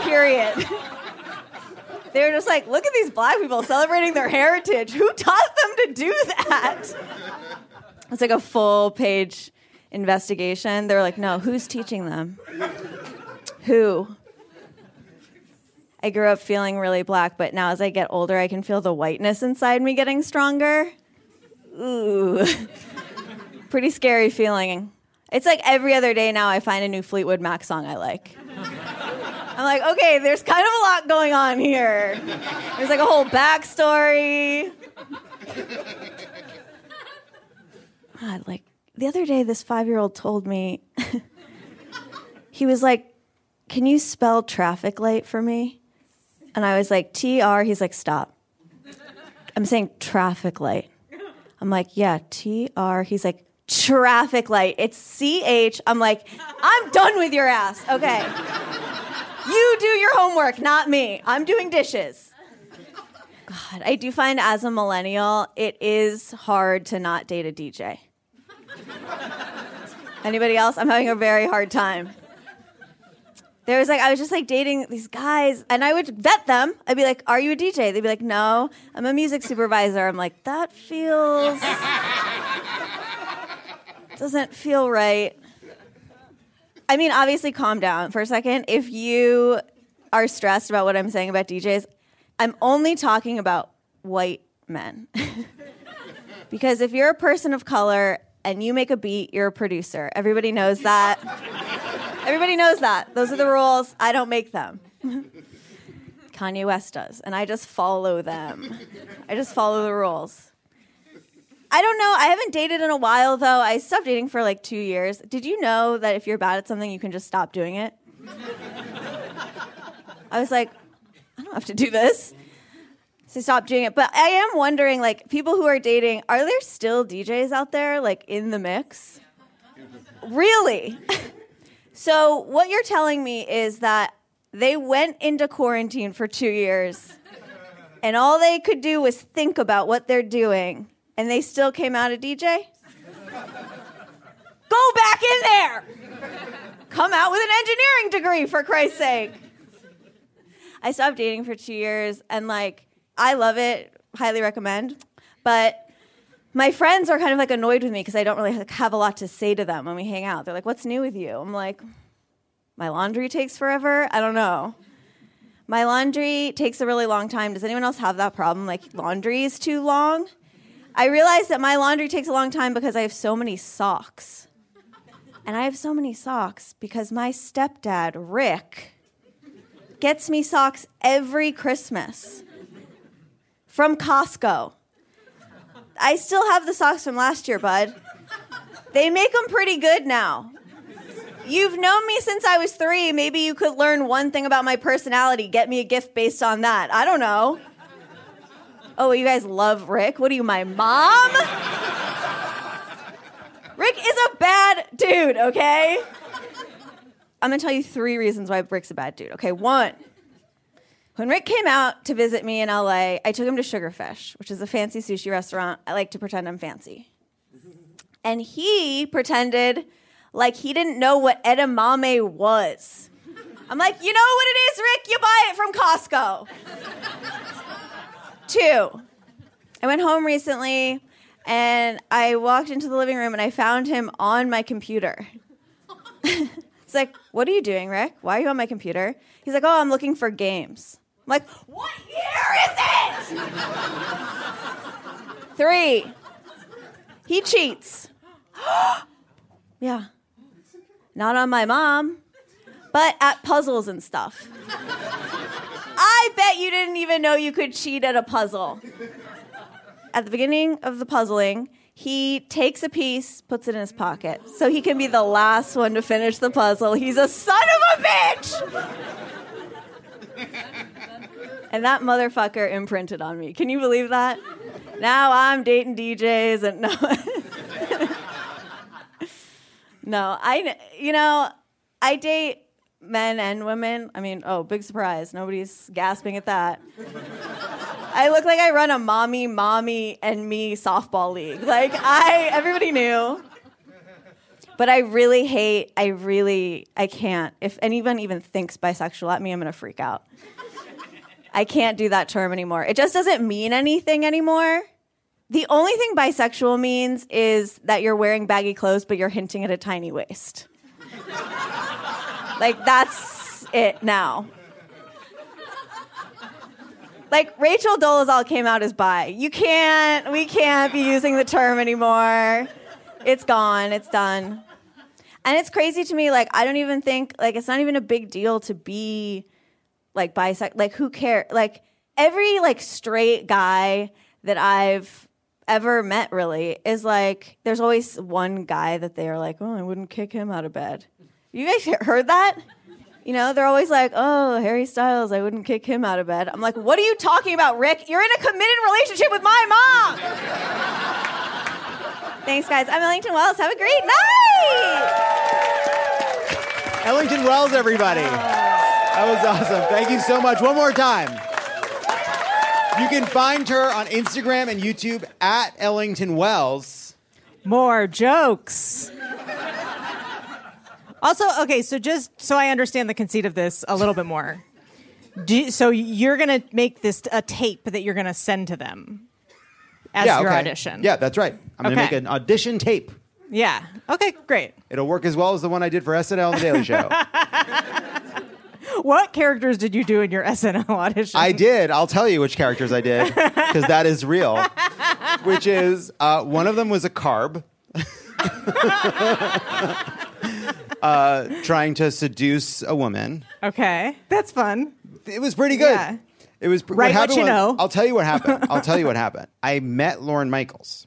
Period. (laughs) they were just like, look at these black people celebrating their heritage. Who taught them to do that? It's like a full page investigation. They're like, no, who's teaching them? Who? I grew up feeling really black, but now as I get older, I can feel the whiteness inside me getting stronger. Ooh. (laughs) Pretty scary feeling. It's like every other day now I find a new Fleetwood Mac song I like. I'm like, okay, there's kind of a lot going on here. There's like a whole backstory. God, like the other day, this five year old told me, (laughs) he was like, Can you spell traffic light for me? And I was like, T R. He's like, Stop. I'm saying traffic light. I'm like, Yeah, T R. He's like, Traffic light. It's C H. I'm like, I'm done with your ass. Okay. You do your homework, not me. I'm doing dishes. God, I do find as a millennial, it is hard to not date a DJ. Anybody else? I'm having a very hard time. There was like I was just like dating these guys, and I would vet them. I'd be like, "Are you a DJ?" They'd be like, "No, I'm a music supervisor." I'm like, "That feels (laughs) doesn't feel right." I mean, obviously, calm down for a second. If you are stressed about what I'm saying about DJs, I'm only talking about white men. (laughs) because if you're a person of color and you make a beat, you're a producer. Everybody knows that. Everybody knows that. Those are the rules. I don't make them. Kanye West does, and I just follow them. I just follow the rules. I don't know. I haven't dated in a while though. I stopped dating for like 2 years. Did you know that if you're bad at something, you can just stop doing it? I was like, I don't have to do this. So stop doing it. But I am wondering, like, people who are dating, are there still DJs out there, like, in the mix? really? (laughs) so what you're telling me is that they went into quarantine for two years, and all they could do was think about what they're doing, and they still came out a DJ? Go back in there! Come out with an engineering degree, for Christ's sake. I stopped dating for two years, and like, I love it, highly recommend. But my friends are kind of like annoyed with me because I don't really have a lot to say to them when we hang out. They're like, "What's new with you?" I'm like, "My laundry takes forever. I don't know." My laundry takes a really long time. Does anyone else have that problem? Like laundry is too long? I realize that my laundry takes a long time because I have so many socks. And I have so many socks because my stepdad, Rick, gets me socks every Christmas from Costco. I still have the socks from last year, bud. They make them pretty good now. You've known me since I was three. Maybe you could learn one thing about my personality. Get me a gift based on that. I don't know. Oh, you guys love Rick? What are you, my mom? Rick is a bad dude, okay? I'm gonna tell you three reasons why Rick's a bad dude. Okay, one, when Rick came out to visit me in LA, I took him to Sugarfish, which is a fancy sushi restaurant. I like to pretend I'm fancy. And he pretended like he didn't know what edamame was. I'm like, you know what it is, Rick? You buy it from Costco. Two, I went home recently and I walked into the living room and I found him on my computer. (laughs) it's like, What are you doing, Rick? Why are you on my computer? He's like, Oh, I'm looking for games. I'm like, What year is it? Three, he cheats. (gasps) yeah. Not on my mom, but at puzzles and stuff. I bet you didn't even know you could cheat at a puzzle. At the beginning of the puzzling, he takes a piece, puts it in his pocket, so he can be the last one to finish the puzzle. He's a son of a bitch! (laughs) and that motherfucker imprinted on me. Can you believe that? Now I'm dating DJs and no. (laughs) no, I, you know, I date men and women. I mean, oh, big surprise. Nobody's gasping at that. I look like I run a mommy, mommy, and me softball league. Like, I, everybody knew. But I really hate, I really, I can't. If anyone even thinks bisexual at me, I'm gonna freak out. I can't do that term anymore. It just doesn't mean anything anymore. The only thing bisexual means is that you're wearing baggy clothes, but you're hinting at a tiny waist. like, that's it now. Like, Rachel Dolezal came out as bi. You can't, we can't be using the term anymore. It's gone, it's done. And it's crazy to me, like, I don't even think, like, it's not even a big deal to be like bisexual. Like, who cares? Like, every like straight guy that I've ever met really is like, there's always one guy that they are like, oh, I wouldn't kick him out of bed. You guys heard that? You know, they're always like, oh, Harry Styles, I wouldn't kick him out of bed. I'm like, what are you talking about, Rick? You're in a committed relationship with my mom. Thanks, guys. I'm Ellington Wells. Have a great night. Ellington Wells, everybody. Oh. That was awesome. Thank you so much. One more time. You can find her on Instagram and YouTube at Ellington Wells. More jokes. Also, okay, so just so I understand the conceit of this a little bit more. Do you- so you're going to make this a tape that you're going to send to them as yeah, your okay. audition. Yeah, that's right. I'm going to Okay. make an audition tape. Yeah. Okay, great. It'll work as well as the one I did for SNL and The Daily Show. (laughs) What characters did you do in your SNL (laughs) audition? I did. I'll tell you which characters I did because that is real. (laughs) Which is uh, one of them was a carb. (laughs) uh, trying to seduce a woman. Okay, that's fun. It was pretty good. Yeah. It was Write what happened you was- know. I'll tell you what happened. I'll tell you what happened. I met Lorne Michaels,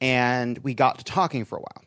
and we got to talking for a while.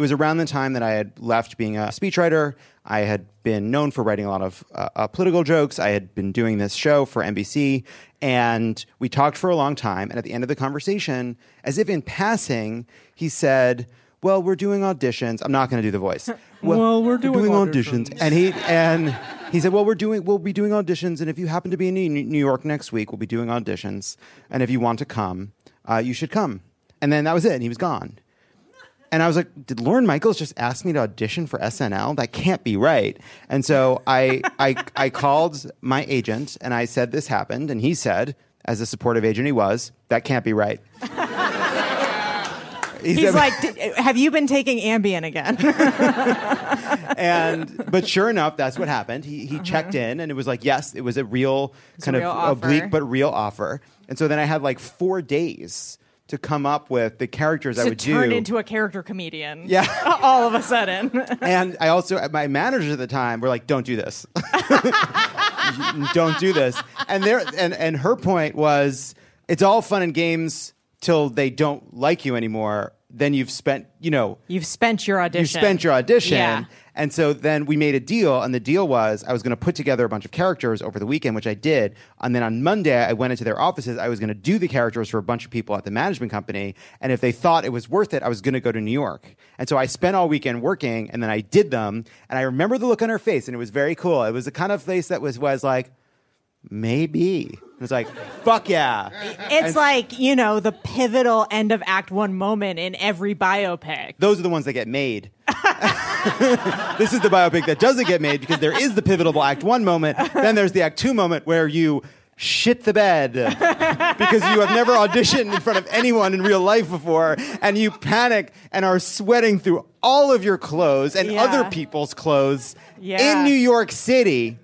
It was around the time that I had left being a speechwriter. I had been known for writing a lot of uh, uh, political jokes. I had been doing this show for NBC, and we talked for a long time. And at the end of the conversation, as if in passing, he said, "Well, we're doing auditions. I'm not going to do the voice. (laughs) Well, we're doing auditions." And he and he said, "Well, we're doing we'll be doing auditions, and if you happen to be in New New York next week, we'll be doing auditions. And if you want to come, uh, you should come." And then that was it. And he was gone. And I was like, did Lorne Michaels just ask me to audition for SNL? That can't be right. And so I, I, I called my agent and I said this happened. And he said, as a supportive agent he was, that can't be right. (laughs) He's like, "D- have you been taking Ambien again? (laughs) and but sure enough, that's what happened. He he uh-huh. checked in, and it was like, yes, it was a real It's a kind real of offer. oblique but real offer. And so then I had like four days to come up with the characters I would turn do. into a character comedian. Yeah. (laughs) All of a sudden. (laughs) and I also, my managers at the time were like, "Don't do this, (laughs) don't do this." And there, and and her point was, it's all fun and games till they don't like you anymore. Then you've spent, you know, You've spent your audition. You've spent your audition. Yeah. And so then we made a deal, and the deal was I was going to put together a bunch of characters over the weekend, which I did. And then on Monday, I went into their offices. I was going to do the characters for a bunch of people at the management company. And if they thought it was worth it, I was going to go to New York. And so I spent all weekend working, and then I did them. And I remember the look on her face, and it was very cool. It was the kind of face that was, was like, maybe. It was like, fuck yeah. It's And like, you know, the pivotal end of Act One moment in every biopic. those are the ones that get made. (laughs) this is the biopic that doesn't get made because there is the pivotal Act One moment. Then there's the Act Two moment where you shit the bed because you have never auditioned in front of anyone in real life before and you panic and are sweating through all of your clothes and Yeah. other people's clothes Yeah. in New York City.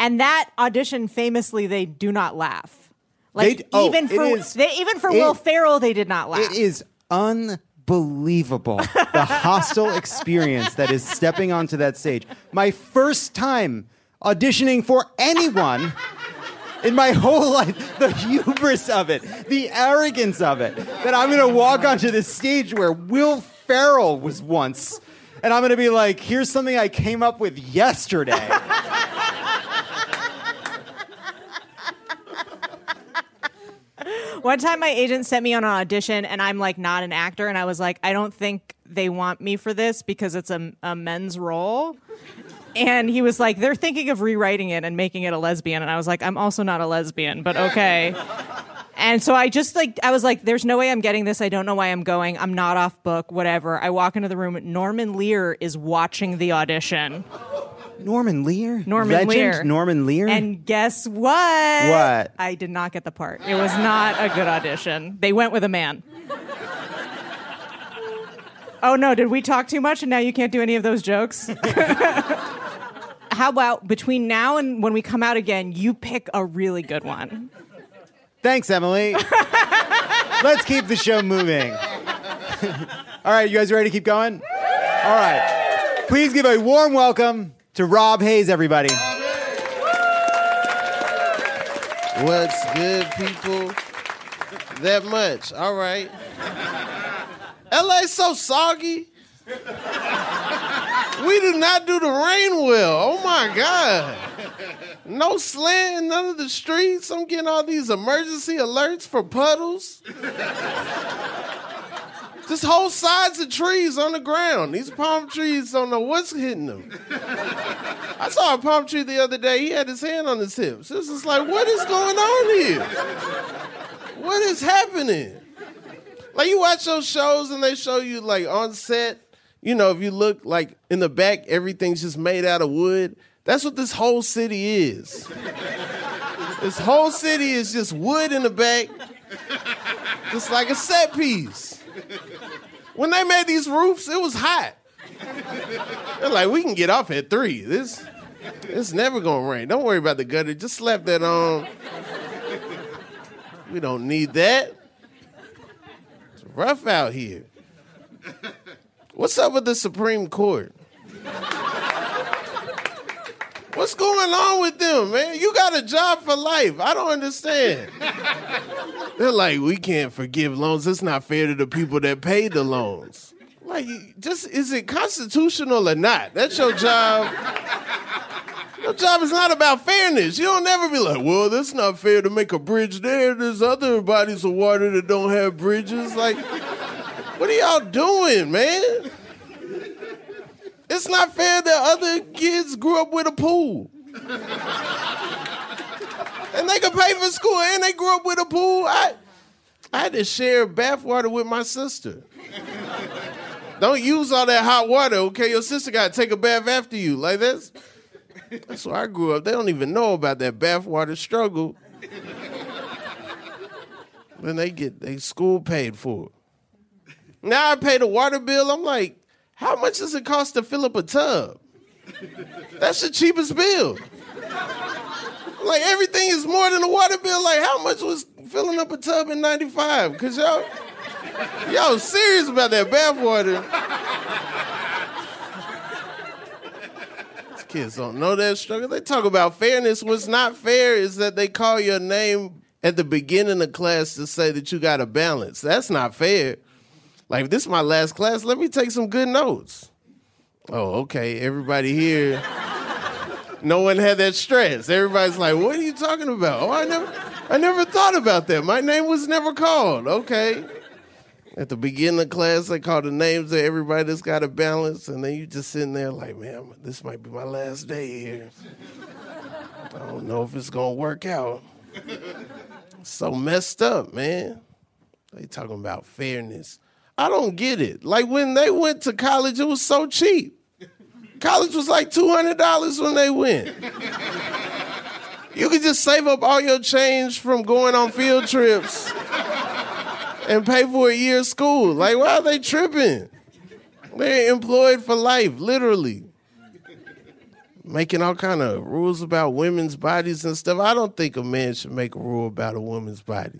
And that audition, famously, they do not laugh. Like They- oh, even it for is- they, even for it- Will Ferrell, they did not laugh. It is unbelievable the (laughs) hostile experience that is stepping onto that stage. My first time auditioning for anyone in my whole life, the hubris of it, the arrogance of it, that I'm going to walk onto this stage where Will Ferrell was once. And I'm going to be like, here's something I came up with yesterday. One time, my agent sent me on an audition, and I'm like not an actor, and I was like, I don't think they want me for this because it's a, a men's role. And he was like, they're thinking of rewriting it and making it a lesbian, and I was like, I'm also not a lesbian, but okay. And so I just like I was like, there's no way I'm getting this. I don't know why I'm going. I'm not off book. Whatever. I walk into the room. Norman Lear is watching the audition. Norman Lear? Norman Legend Lear. Norman Lear? And guess what? What? I did not get the part. It was not a good audition. They went with a man. Oh no, did we talk too much and now you can't do any of those jokes? (laughs) How about between now and when we come out again, you pick a really good one? Thanks, Emily. (laughs) Let's keep the show moving. (laughs) All right, you guys ready to keep going? All right. Please give a warm welcome to Rob Haze, everybody. What's good, people? That much. All right. LA's so soggy. We do not do the rain well. Oh my God. No slant in none of the streets. I'm getting all these emergency alerts for puddles. Just whole sides of trees on the ground. These palm trees don't know what's hitting them. I saw a palm tree the other day. He had his hand on his hips. This is like, what is going on here? What is happening? Like you watch those shows and they show you like on set, you know, if you look like in the back, everything's just made out of wood. That's what this whole city is. This whole city is just wood in the back, just like a set piece. When they made these roofs, it was hot. They're like, we can get off at three. This, it's never gonna rain. Don't worry about the gutter. Just slap that on. We don't need that. It's rough out here. What's up with the Supreme Court? What's going on with them, man? You got a job for life. I don't understand. They're like, we can't forgive loans. It's not fair to the people that paid the loans. Like, just is it constitutional or not? That's your job. Your job is not about fairness. You don't never be like, well, that's not fair to make a bridge there. There's other bodies of water that don't have bridges. Like, what are y'all doing, man? It's not fair that other kids grew up with a pool. and they could pay for school and they grew up with a pool. I, I had to share bathwater with my sister. Don't use all that hot water, okay? Your sister got to take a bath after you. Like that's that's where I grew up. They don't even know about that bathwater struggle. When they get they school paid for. Now I pay the water bill. I'm like, how much does it cost to fill up a tub? That's the cheapest bill. Like everything is more than a water bill. Like how much was filling up a tub in '95? Cause y'all, y'all serious about that bath water. These kids don't know that struggle. They talk about fairness. What's not fair is that they call your name at the beginning of class to say that you got a balance. That's not fair. Like this is my last class, let me take some good notes. Oh, okay. Everybody here. No one had that stress. Everybody's like, "What are you talking about?" Oh, I never, I never thought about that. My name was never called. Okay. At the beginning of class, they call the names of everybody that's got a balance, and then you just sitting there like, "Man, this might be my last day here. I don't know if it's gonna work out." So messed up, man. They talking about fairness. I don't get it. Like when they went to college, it was so cheap. College was like $200 when they went. You could just save up all your change from going on field trips and pay for a year of school. Like, why are they tripping? They're employed for life, literally. Making all kind of rules about women's bodies and stuff. I don't think a man should make a rule about a woman's body.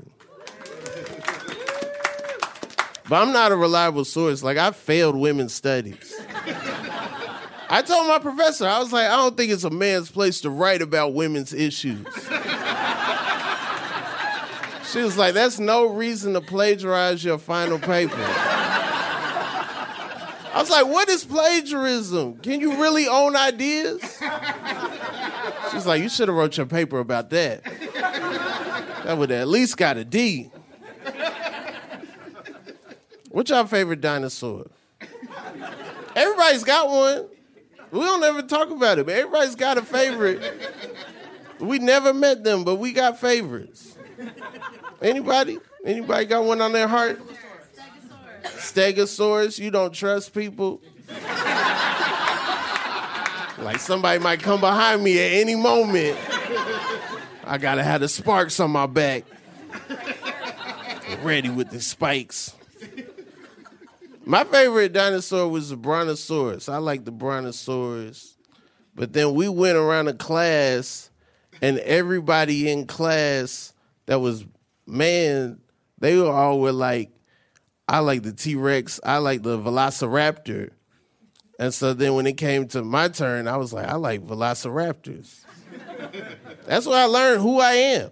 But I'm not a reliable source. Like I failed women's studies. I told my professor, I was like, I don't think it's a man's place to write about women's issues. she was like, that's no reason to plagiarize your final paper. I was like, what is plagiarism? Can you really own ideas? She's like, you should have wrote your paper about that. That would at least got a D. What's your favorite dinosaur? Everybody's got one. We don't ever talk about it, but everybody's got a favorite. We never met them, but we got favorites. Anybody? Anybody got one on their heart? Stegosaurus. You don't trust people. Like somebody might come behind me at any moment. I gotta have the sparks on my back. Ready with the spikes. My favorite dinosaur was the Brontosaurus. I like the Brontosaurus. But then we went around the class, and everybody in class that was man, they were all were like, I like the T Rex, I like the Velociraptor. And so then when it came to my turn, I was like, I like Velociraptors. That's where I learned who I am.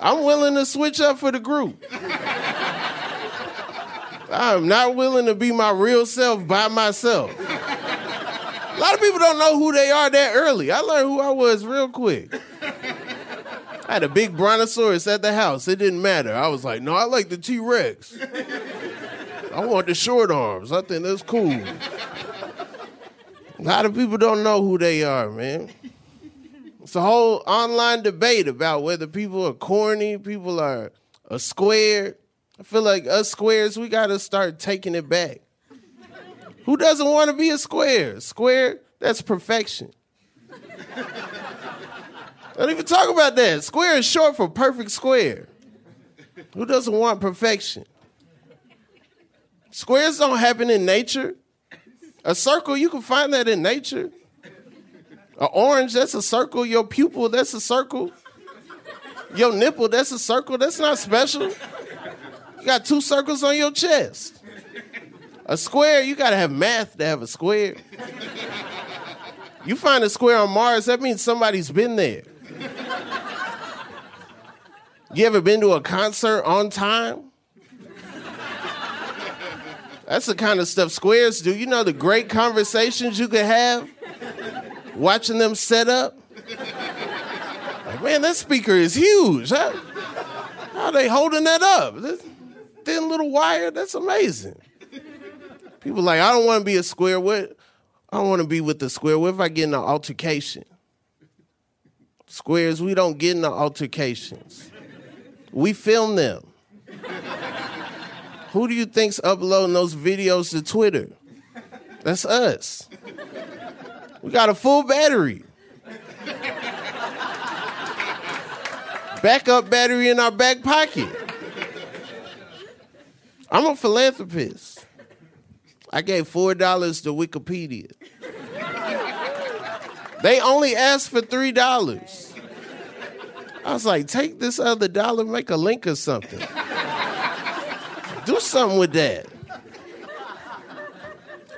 I'm willing to switch up for the group. I'm not willing to be my real self by myself. A lot of people don't know who they are that early. I learned who I was real quick. I had a big brontosaurus at the house. It didn't matter. I was like, no, I like the T Rex. I want the short arms. I think that's cool. A lot of people don't know who they are, man. It's a whole online debate about whether people are corny, people are a square. I feel like us squares, we got to start taking it back. Who doesn't want to be a square? Square, that's perfection. Don't even talk about that. Square is short for perfect square. Who doesn't want perfection? Squares don't happen in nature. A circle, you can find that in nature. An orange, that's a circle. Your pupil, that's a circle. Your nipple, that's a circle. That's not special. You got two circles on your chest. A square, you gotta have math to have a square. You find a square on Mars, that means somebody's been there. You ever been to a concert on time? That's the kind of stuff squares do. You know the great conversations you could have watching them set up? Like, man, that speaker is huge. How, how are they holding that up? This thin little wire, that's amazing. People like, I don't want to be a square. What? I don't want to be with the square. What if I get in an altercation? Squares, we don't get into altercations. We film them. Who do you think's uploading those videos to Twitter? That's us. We got a full battery. Backup battery in our back pocket. I'm a philanthropist. I gave four dollars to Wikipedia. They only asked for three dollars. I was like, take this other dollar, make a link or something. Do something with that.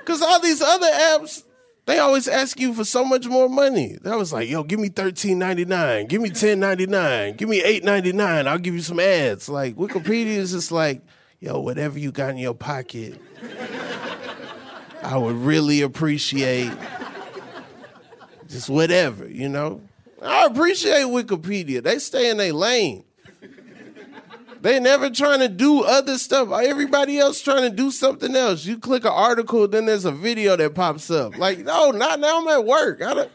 Cause all these other apps, they always ask you for so much more money. That was like, yo, give me thirteen ninety nine, give me ten ninety nine, give me eight ninety nine. I'll give you some ads. Like Wikipedia is just like, yo, whatever you got in your pocket, I would really appreciate. Just whatever, you know. I appreciate Wikipedia. They stay in their lane. They never trying to do other stuff. Everybody else trying to do something else. You click an article, then there's a video that pops up. Like, no, not now. I'm at work. I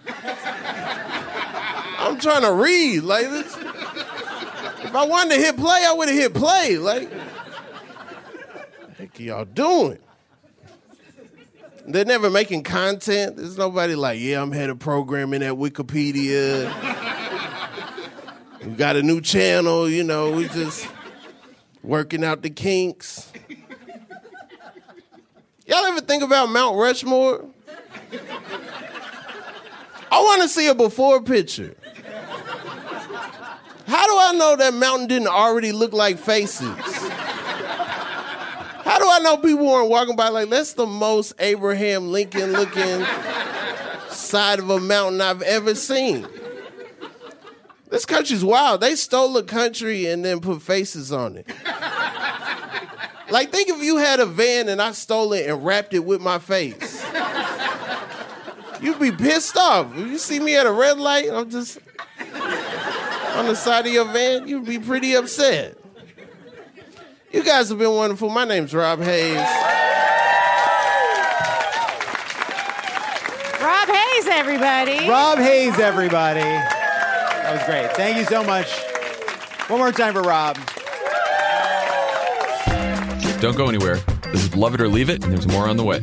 am trying to read. Like, this, if I wanted to hit play, I would have hit play. Like, heck, y'all doing? They're never making content. There's nobody like, yeah, I'm head of programming at Wikipedia. we got a new channel, you know, we just working out the kinks. Y'all ever think about Mount Rushmore? I want to see a before picture. How do I know that mountain didn't already look like faces? How do I know people weren't walking by like that's the most Abraham Lincoln looking (laughs) side of a mountain I've ever seen? This country's wild. They stole a country and then put faces on it. Like, think if you had a van and I stole it and wrapped it with my face. You'd be pissed off. If you see me at a red light, I'm just on the side of your van, you'd be pretty upset. You guys have been wonderful. My name's Rob Haze. Rob Haze, everybody. Rob Haze, everybody. That was great. Thank you so much. One more time for Rob. Don't go anywhere. This is Lovett or Leave It, and there's more on the way.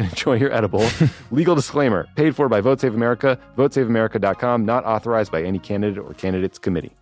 and (laughs) enjoy your edible. (laughs) Legal disclaimer paid for by Vote Save America, votesaveamerica.com, not authorized by any candidate or candidates committee.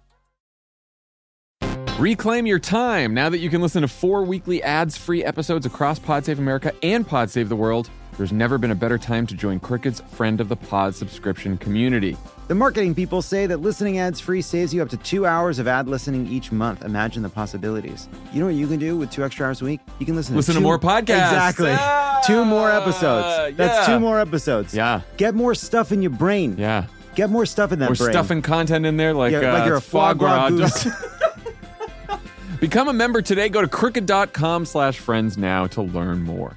Reclaim your time now that you can listen to four weekly ads free episodes across Pod Save America and Pod Save the World. There's never been a better time to join Crooked's Friend of the Pod subscription community. The marketing people say that listening ads free saves you up to two hours of ad listening each month. Imagine the possibilities. You know what you can do with two extra hours a week? You can listen, Listen to, to more podcasts. Exactly. Ah, two more episodes. That's yeah. two more episodes. Yeah. Get more stuff in your brain. Yeah. Get more stuff in that We're brain. stuffing content in there like, Yeah, uh, like you're a foie gras. (laughs) (laughs) Become a member today. Go to crooked.com slash friends now to learn more.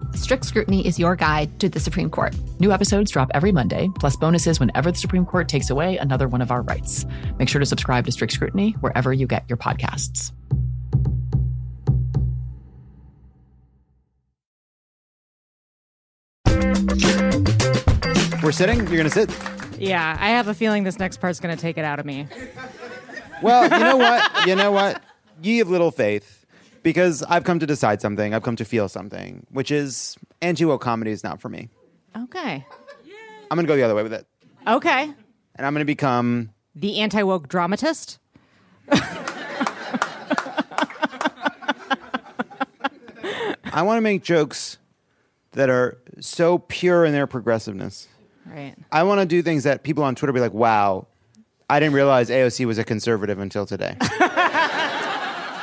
Strict Scrutiny is your guide to the Supreme Court. New episodes drop every Monday, plus bonuses whenever the Supreme Court takes away another one of our rights. Make sure to subscribe to Strict Scrutiny wherever you get your podcasts. We're sitting. You're gonna sit. Yeah, I have a feeling this next part's going to take it out of me. Well, you know what? You know what? Ye of little faith, because I've come to decide something. I've come to feel something, which is anti-woke comedy is not for me. Okay. I'm gonna go the other way with it. Okay. and I'm going to become The anti woke dramatist. (laughs) I want to make jokes that are so pure in their progressiveness. Right. I want to do things that people on Twitter be like, "Wow, I didn't realize AOC was a conservative until today." (laughs)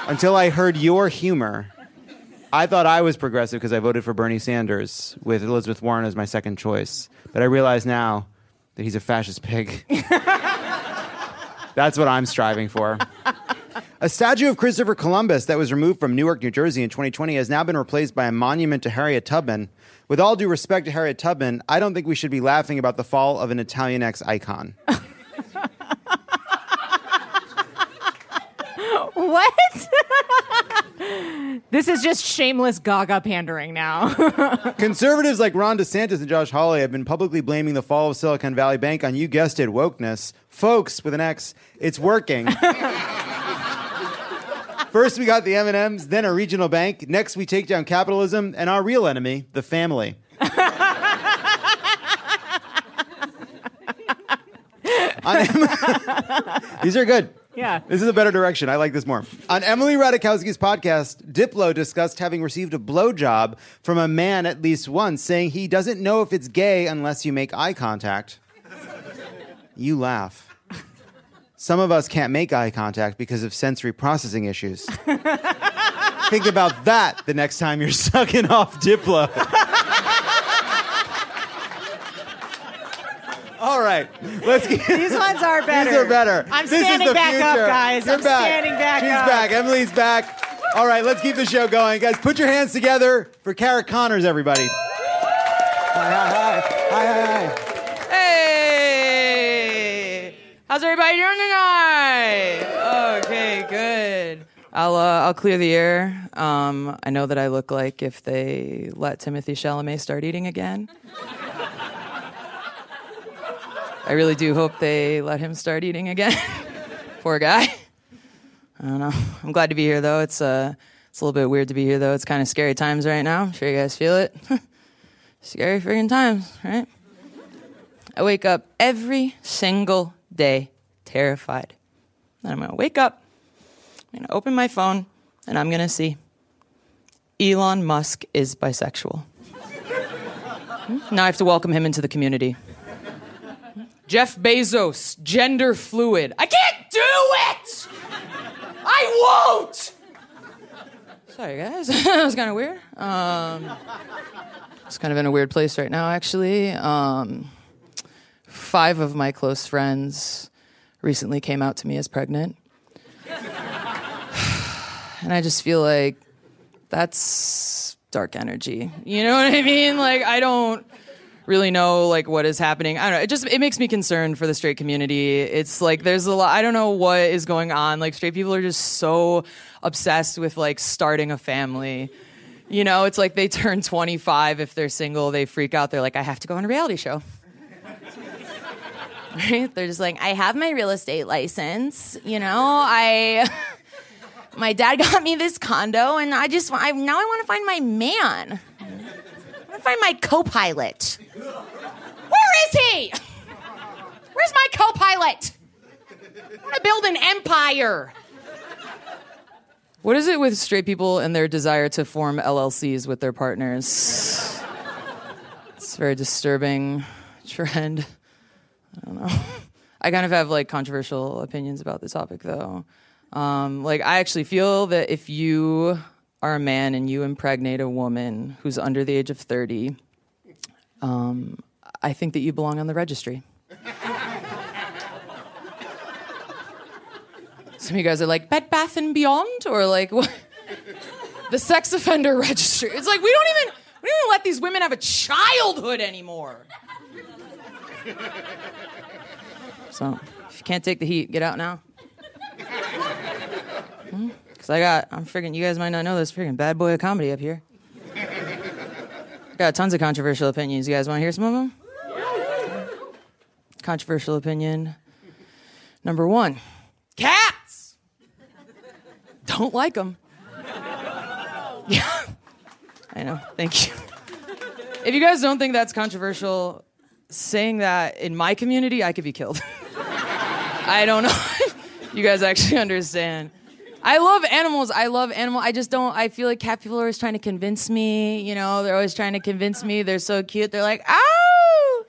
until I heard your humor. I thought I was progressive because I voted for Bernie Sanders with Elizabeth Warren as my second choice. But I realize now that he's a fascist pig. That's what I'm striving for. A statue of Christopher Columbus that was removed from Newark, New Jersey in 2020 has now been replaced by a monument to Harriet Tubman. With all due respect to Harriet Tubman, I don't think we should be laughing about the fall of an Italian ex icon. What? (laughs) this is just shameless gaga pandering now. (laughs) Conservatives like Ron DeSantis and Josh Hawley have been publicly blaming the fall of Silicon Valley Bank on, you guessed it, wokeness. Folks, with an X, it's working. (laughs) First, we got the M&Ms, then a regional bank. Next, we take down capitalism and our real enemy, the family. On Em- These are good. Yeah. This is a better direction. I like this more. On Emily Ratajkowski's podcast, Diplo discussed having received a blowjob from a man at least once, saying he doesn't know if it's gay unless you make eye contact. You laugh. Some of us can't make eye contact because of sensory processing issues. (laughs) Think about that the next time you're sucking off Diplo. (laughs) All right, let's (laughs) get These ones are (laughs) better. These are better. I'm This is standing the back up, guys. You're I'm back. standing back She's up. back. Emily's back. All right, let's keep the show going, guys. Put your hands together for Cara Conners, everybody. Hi, hi, hi, hi, hi, hi. Hey, how's everybody doing tonight? Okay, good. I'll uh, I'll clear the air. Um, I know that I look like if they let Timothée Chalamet start eating again. I really do hope they let him start eating again. (laughs) Poor guy. I don't know. I'm glad to be here though. It's uh, it's a little bit weird to be here though. It's kind of scary times right now. I'm sure you guys feel it. (laughs) scary friggin' times, right? I wake up every single day terrified. Then I'm gonna wake up, I'm gonna open my phone, and I'm gonna see Elon Musk is bisexual. Hmm? now I have to welcome him into the community. Jeff Bezos, gender fluid. I can't do it! I won't! Sorry, guys. (laughs) that was kind of weird. Um, it's kind of in a weird place right now, actually. Um, five of my close friends recently came out to me as pregnant. (sighs) and I just feel like that's dark energy. You know what I mean? Like, I don't really know like what is happening. I don't know. It just it makes me concerned for the straight community. It's like there's a lot I don't know what is going on. Like straight people are just so obsessed with like starting a family. You know, it's like they (laughs) turn 25 if they're single, they freak out. They're like I have to go on a reality show. (laughs) Right? They're just like I have my real estate license, you know? I (laughs) my dad got me this condo and I just I now I want to find my man. I to find my co-pilot. Where is he? Where's my co-pilot? I want to build an empire. What is it with straight people and their desire to form LLCs with their partners? It's a very disturbing trend. I don't know. I kind of have like controversial opinions about the topic though. Um, like I actually feel that if you are a man and you impregnate a woman who's under the age of 30, um, I think that you belong on the registry. (laughs) Some of you guys are like Bed Bath and Beyond, or like what? (laughs) the sex offender registry. It's like we don't even we don't even let these women have a childhood anymore. So if you can't take the heat, get out now. Because I got, I'm freaking, you guys might not know this, freaking bad boy of comedy up here. got tons of controversial opinions. You guys want to hear some of them? Controversial opinion number one cats! Don't like them. Yeah. (laughs) I know. Thank you. If you guys don't think that's controversial, saying that in my community, I could be killed. (laughs) I don't know. (laughs) you guys actually understand. I love animals. I love animal. I just don't. I feel like cat people are always trying to convince me. You know, they're always trying to convince me. They're so cute. They're like, oh,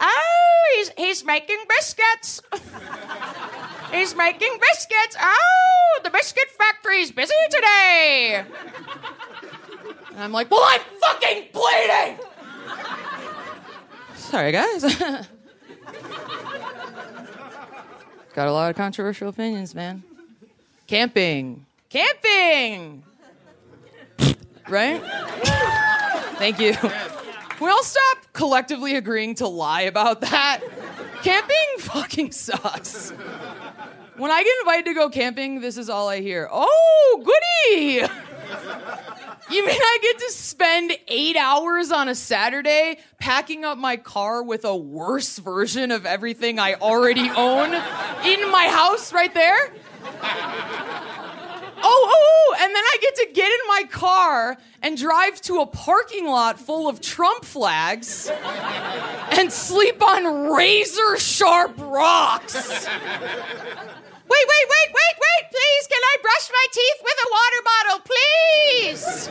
oh, he's he's making biscuits. (laughs) he's making biscuits. Oh, the biscuit factory's busy today. And I'm like, well, I'm fucking bleeding. Sorry, guys. (laughs) Got a lot of controversial opinions, man. Camping. Camping! right? Thank you. We all stop collectively agreeing to lie about that. Camping fucking sucks. When I get invited to go camping, this is all I hear. Oh, goody! You mean I get to spend eight hours on a Saturday packing up my car with a worse version of everything I already own in my house right there? Oh, oh, oh, oh, and then I get to get in my car and drive to a parking lot full of Trump flags and sleep on razor sharp rocks. Wait, wait, wait, wait, wait, please. Can I brush my teeth with a water bottle, please?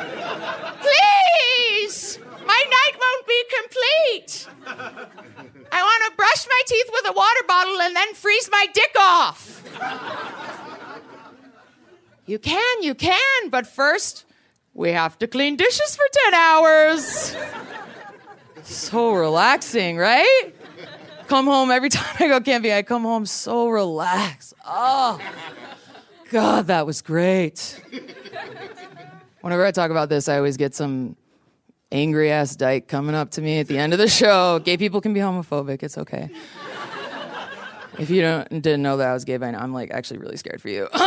Please. My night won't be complete. I want to brush my teeth with a water bottle and then freeze my dick off. You can, you can, but first, we have to clean dishes for 10 hours. So relaxing, right? Come home every time I go camping, I come home so relaxed. Oh, God, that was great. Whenever I talk about this, I always get some angry ass dyke coming up to me at the end of the show. Gay people can be homophobic, it's okay. If you don't didn't know that I was gay by now, I'm like actually really scared for you. (laughs)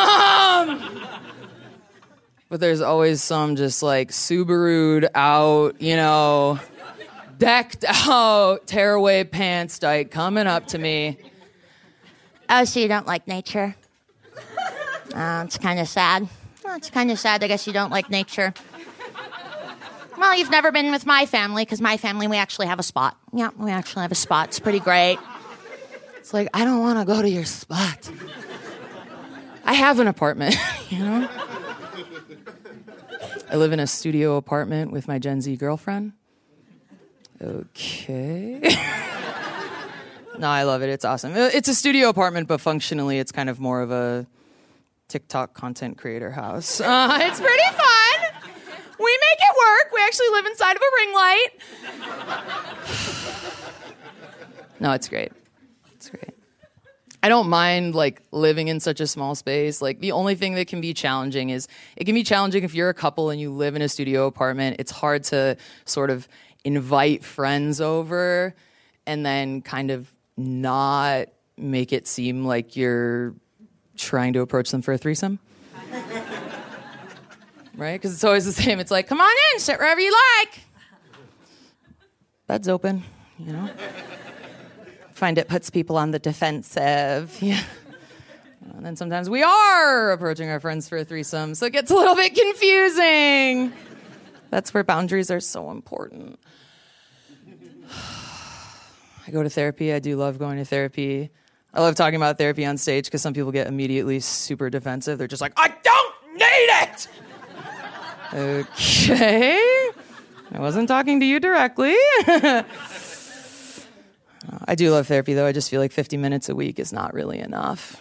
But there's always some just like Subaru'd out, you know, decked (laughs) out tearaway pants dyke coming up to me. Oh, so you don't like nature? Uh, it's kind of sad. Well, it's kind of sad. I guess you don't like nature. Well, you've never been with my family because my family, we actually have a spot. Yeah, we actually have a spot. It's pretty great. It's like, I don't want to go to your spot. I have an apartment, (laughs) you know? I live in a studio apartment with my Gen Z girlfriend. Okay. (laughs) no, I love it. It's awesome. It's a studio apartment, but functionally, it's kind of more of a TikTok content creator house. Uh, (laughs) it's pretty fun. We make it work. We actually live inside of a ring light. (sighs) no, it's great. It's great. I don't mind like living in such a small space. Like the only thing that can be challenging is it can be challenging if you're a couple and you live in a studio apartment. It's hard to sort of invite friends over and then kind of not make it seem like you're trying to approach them for a threesome. (laughs) right? Because it's always the same. It's like, come on in, sit wherever you like. Bed's open, you know? Find it puts people on the defensive. (laughs) Yeah. And then sometimes we are approaching our friends for a threesome, so it gets a little bit confusing. That's where boundaries are so important. (sighs) I go to therapy. I do love going to therapy. I love talking about therapy on stage because some people get immediately super defensive. They're just like, I don't need it! (laughs) okay. I wasn't talking to you directly. (laughs) I do love therapy though. I just feel like 50 minutes a week is not really enough,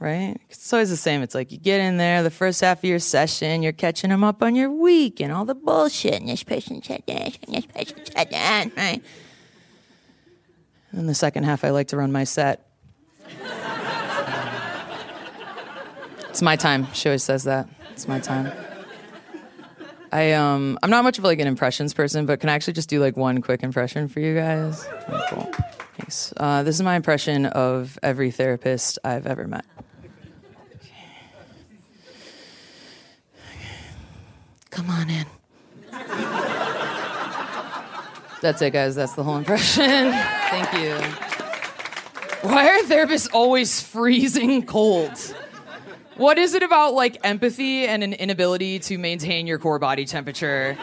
right? It's always the same. It's like you get in there, the first half of your session, you're catching them up on your week and all the bullshit. And this person said this, and this person said that, right? And the second half, I like to run my set. it's my time. She always says that. It's my time. I um I'm not much of like an impressions person, but can I actually just do like one quick impression for you guys? Okay, cool. Thanks. Uh, this is my impression of every therapist I've ever met. Come on in. That's it, guys. That's the whole impression. Thank you. Why are therapists always freezing cold? What is it about like empathy and an inability to maintain your core body temperature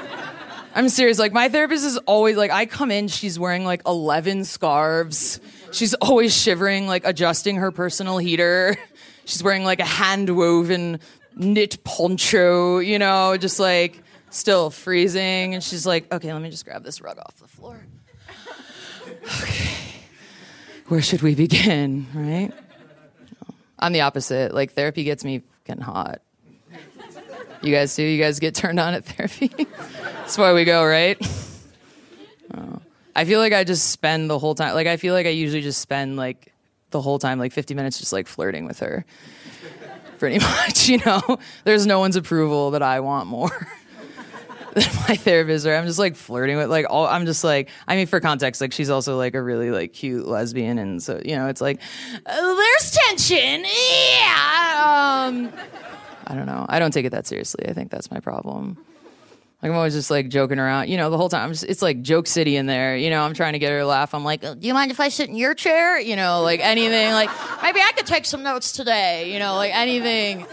I'm serious. Like my therapist is always like I come in, she's wearing like 11 scarves. She's always shivering, like adjusting her personal heater. She's wearing like a hand woven knit poncho, you know, just like still freezing. And she's like, okay, let me just grab this rug off the floor. (sighs) Okay. Where should we begin, right? I'm the opposite. Like therapy gets me getting hot. You guys do? You guys get turned on at therapy? (laughs) That's why we go, right? Oh. I feel like I just spend the whole time. Like I feel like I usually just spend like the whole time, like 50 minutes, just like flirting with her. Pretty (laughs) much, you know. There's no one's approval that I want more (laughs) my therapist. Or I'm just like flirting with like all. I'm just like. I mean, for context, like she's also like a really like cute lesbian, and so you know, it's like uh, there's tension. Yeah. Um, I don't know. I don't take it that seriously. I think that's my problem. Like I'm always just like joking around, you know, the whole time. I'm just, it's like joke city in there, you know. I'm trying to get her to laugh. I'm like, do you mind if I sit in your chair? You know, like anything. Like maybe I could take some notes today. You know, like anything,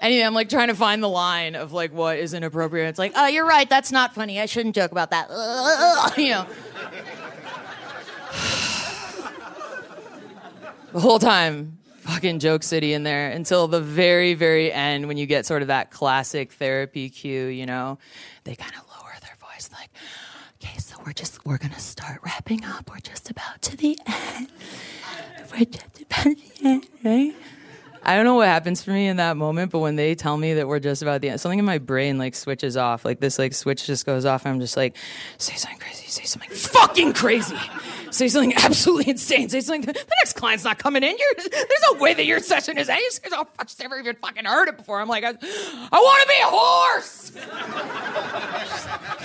anything. I'm like trying to find the line of like what is inappropriate. It's like, oh, you're right. That's not funny. I shouldn't joke about that. (laughs) you know. (sighs) the whole time fucking joke city in there until the very very end when you get sort of that classic therapy cue you know they kind of lower their voice like okay so we're just we're gonna start wrapping up we're just about to the end we're just about to the end right I don't know what happens for me in that moment, but when they tell me that we're just about the end, something in my brain like switches off. Like this like switch just goes off. And I'm just like, say something crazy, say something fucking crazy, say something (laughs) absolutely insane, say something. The next client's not coming in. You're, there's no way that your session is. I just, oh, I just never even fucking heard it before. I'm like, I, I want to be a horse.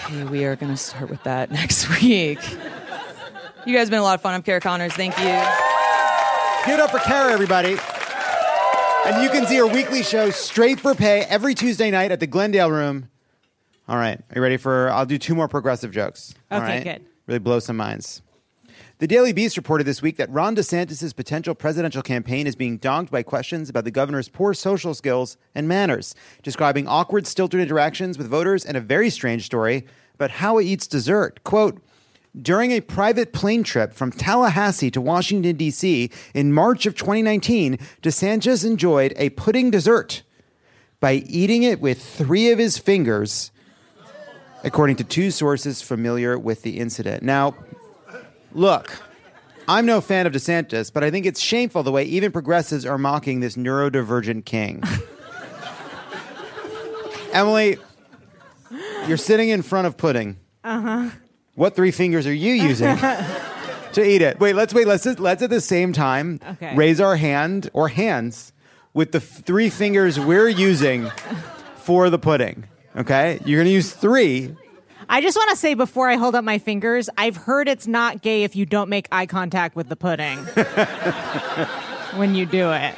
(laughs) okay, we are gonna start with that (laughs) next week. You guys have been a lot of fun. I'm Cara Conners. Thank you. Give it up for Cara, everybody. And you can see her weekly show, Straight for Pay, every Tuesday night at the Glendale Room. All right. Are you ready for? I'll do two more progressive jokes. All Okay, right? good. Really blow some minds. The Daily Beast reported this week that Ron DeSantis' potential presidential campaign is being dogged by questions about the governor's poor social skills and manners, describing awkward, stilted interactions with voters and a very strange story about how he eats dessert. Quote, during a private plane trip from Tallahassee to Washington, D.C. in March of 2019, DeSantis enjoyed a pudding dessert by eating it with three of his fingers, according to two sources familiar with the incident. Now, look, I'm no fan of DeSantis, but I think it's shameful the way even progressives are mocking this neurodivergent king. (laughs) Emily, you're sitting in front of pudding. Uh huh. What three fingers are you using (laughs) to eat it? Wait, let's wait. Let's just, let's at the same time Okay. raise our hand or hands with the f- three fingers we're using for the pudding. Okay, you're gonna use three. I just want to say before I hold up my fingers, I've heard it's not gay if you don't make eye contact with the pudding (laughs) when you do it.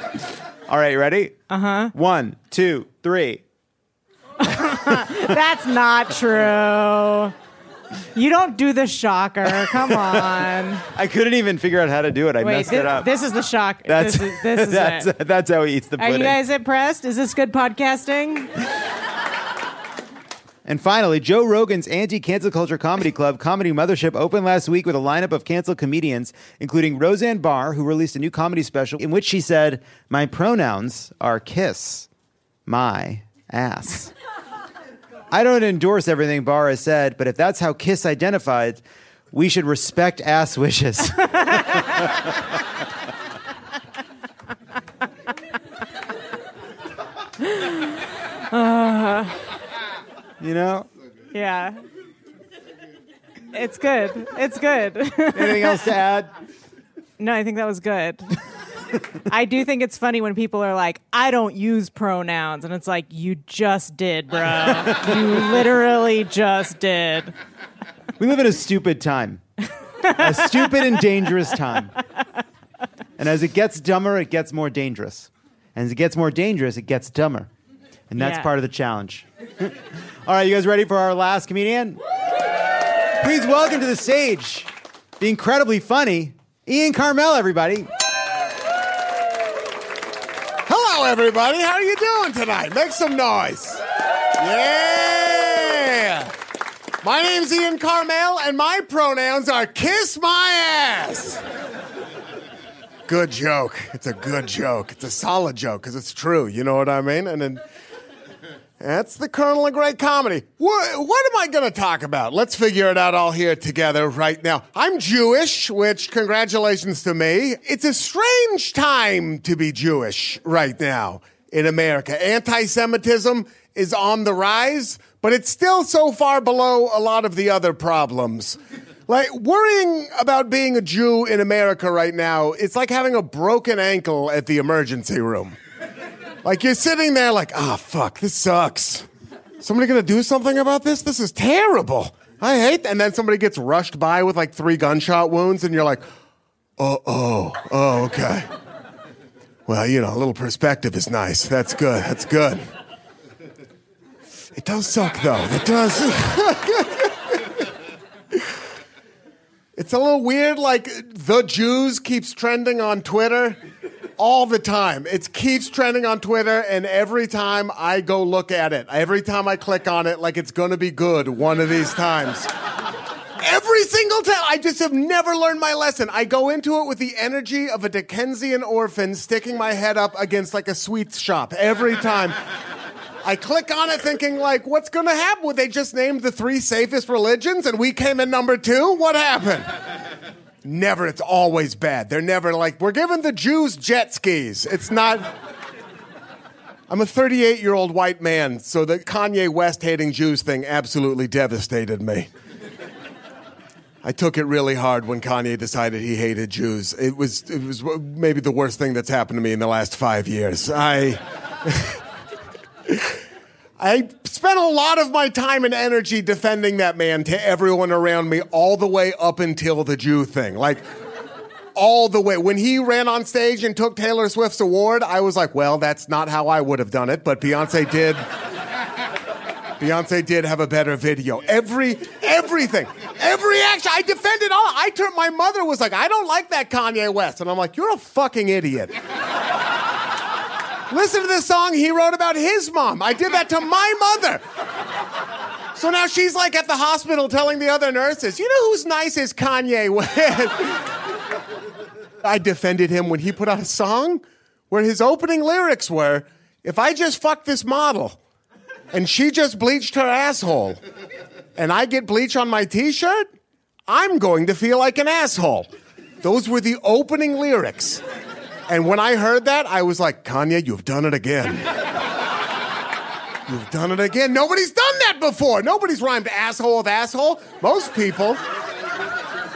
All right, ready? Uh huh. One, two, three. (laughs) That's not true. You don't do the shocker. Come on. (laughs) I couldn't even figure out how to do it. I Wait, messed thi- it up. this is the shock. that's this is, this (laughs) is that's, it. (laughs) that's how he eats the pudding. Are pudding. you guys impressed? Is this good podcasting? And finally, Joe Rogan's anti cancel culture comedy club, Comedy Mothership, opened last week with a lineup of canceled comedians, including Roseanne Barr, who released a new comedy special in which she said, My pronouns are kiss, my ass. I don't endorse everything Barr has said, but if that's how Kiss identified, we should respect ass wishes. Uh, (laughs) you know? yeah. It's good. It's good. Anything else to add? No, I think that was good. (laughs) I do think it's funny when people are like, I don't use pronouns. And it's like, you just did, bro. you literally just did. We live in a stupid time. A stupid and dangerous time. And as it gets dumber, it gets more dangerous. And as it gets more dangerous, it gets dumber. And that's Yeah. part of the challenge. (laughs) All right, you guys ready for our last comedian? Please welcome to the stage the incredibly funny Ian Karmel, everybody. Everybody. How are you doing tonight? Make some noise. Yeah. My name's Ian Karmel, and my pronouns are kiss my ass. Good joke. It's a good joke. It's a solid joke because it's true. You know what I mean? And then that's the kernel of great comedy. What, what am I going to talk about? Let's figure it out all here together right now. I'm Jewish, which congratulations to me. It's a strange time to be Jewish right now in America. Anti Semitism is on the rise, but it's still so far below a lot of the other problems. Like worrying about being a Jew in America right now, it's like having a broken ankle at the emergency room. Like you're sitting there like, ah, oh, fuck, this sucks. Somebody gonna do something about this? This is terrible. I hate. And then somebody gets rushed by with like three gunshot wounds, and you're like, oh, oh, oh, okay. Well, you know, a little perspective is nice. That's good. That's good. It does suck though. It does. (laughs) It's a little weird, like the Jews keeps trending on Twitter all the time. It keeps trending on Twitter, and every time I go look at it, every time I click on it, like it's gonna be good one of these times. Every single time, I just have never learned my lesson. I go into it with the energy of a Dickensian orphan sticking my head up against like a sweets shop every time. I click on it thinking, like, what's going to happen? Would they just name the three safest religions and we came in number two? What happened? Never. It's always bad. They're never like, we're giving the Jews jet skis. It's not. I'm a 38 year old white man, so the Kanye West hating Jews thing absolutely devastated me. I took it really hard when Kanye decided he hated Jews. It was, it was maybe the worst thing that's happened to me in the last five years. I. (laughs) I spent a lot of my time and energy defending that man to everyone around me, all the way up until the Jew thing. Like, all the way. When he ran on stage and took Taylor Swift's award, I was like, well, that's not how I would have done it, but Beyonce did. Beyonce did have a better video. Every, everything, every action, I defended all. I turned, my mother was like, I don't like that Kanye West. And I'm like, you're a fucking idiot. Listen to this song he wrote about his mom. I did that to my mother. So now she's like at the hospital telling the other nurses, you know who's nice is Kanye West. (laughs) I defended him when he put out a song where his opening lyrics were, if I just fuck this model and she just bleached her asshole and I get bleach on my t shirt, I'm going to feel like an asshole. Those were the opening lyrics. And when I heard that, I was like, Kanye, you've done it again. You've done it again. Nobody's done that before. Nobody's rhymed asshole with asshole. Most people.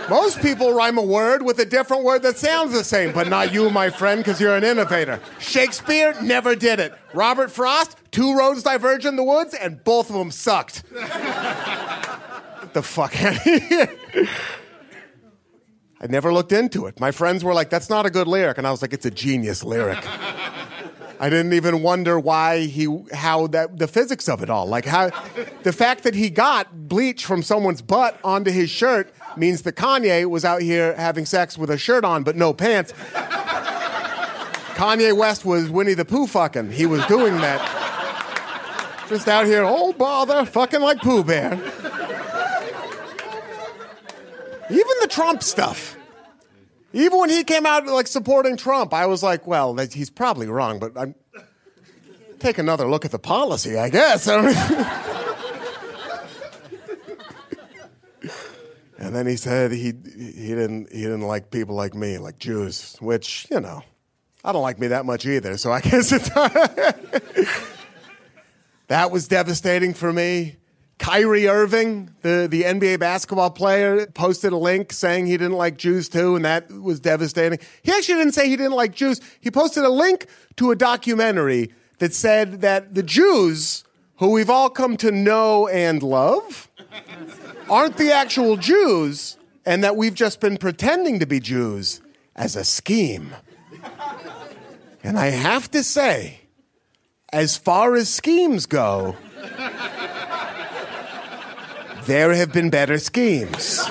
Most people rhyme a word with a different word that sounds the same, but not you, my friend, because you're an innovator. Shakespeare never did it. Robert Frost, two roads diverge in the woods, and both of them sucked. The fuck. I never looked into it. My friends were like, that's not a good lyric. And I was like, it's a genius lyric. I didn't even wonder why he, how that, the physics of it all. Like, how, the fact that he got bleach from someone's butt onto his shirt means that Kanye was out here having sex with a shirt on but no pants. Kanye West was Winnie the Pooh fucking. He was doing that. Just out here, oh bother, fucking like Pooh Bear. Even the Trump stuff. Even when he came out like supporting Trump, I was like, well, he's probably wrong, but I'm take another look at the policy, I guess. (laughs) and then he said he he didn't he didn't like people like me, like Jews, which you know, I don't like me that much either. So I guess it's (laughs) that was devastating for me. Kyrie Irving, the, the NBA basketball player, posted a link saying he didn't like Jews too, and that was devastating. He actually didn't say he didn't like Jews. He posted a link to a documentary that said that the Jews, who we've all come to know and love, aren't the actual Jews, and that we've just been pretending to be Jews as a scheme. And I have to say, as far as schemes go, there have been better schemes.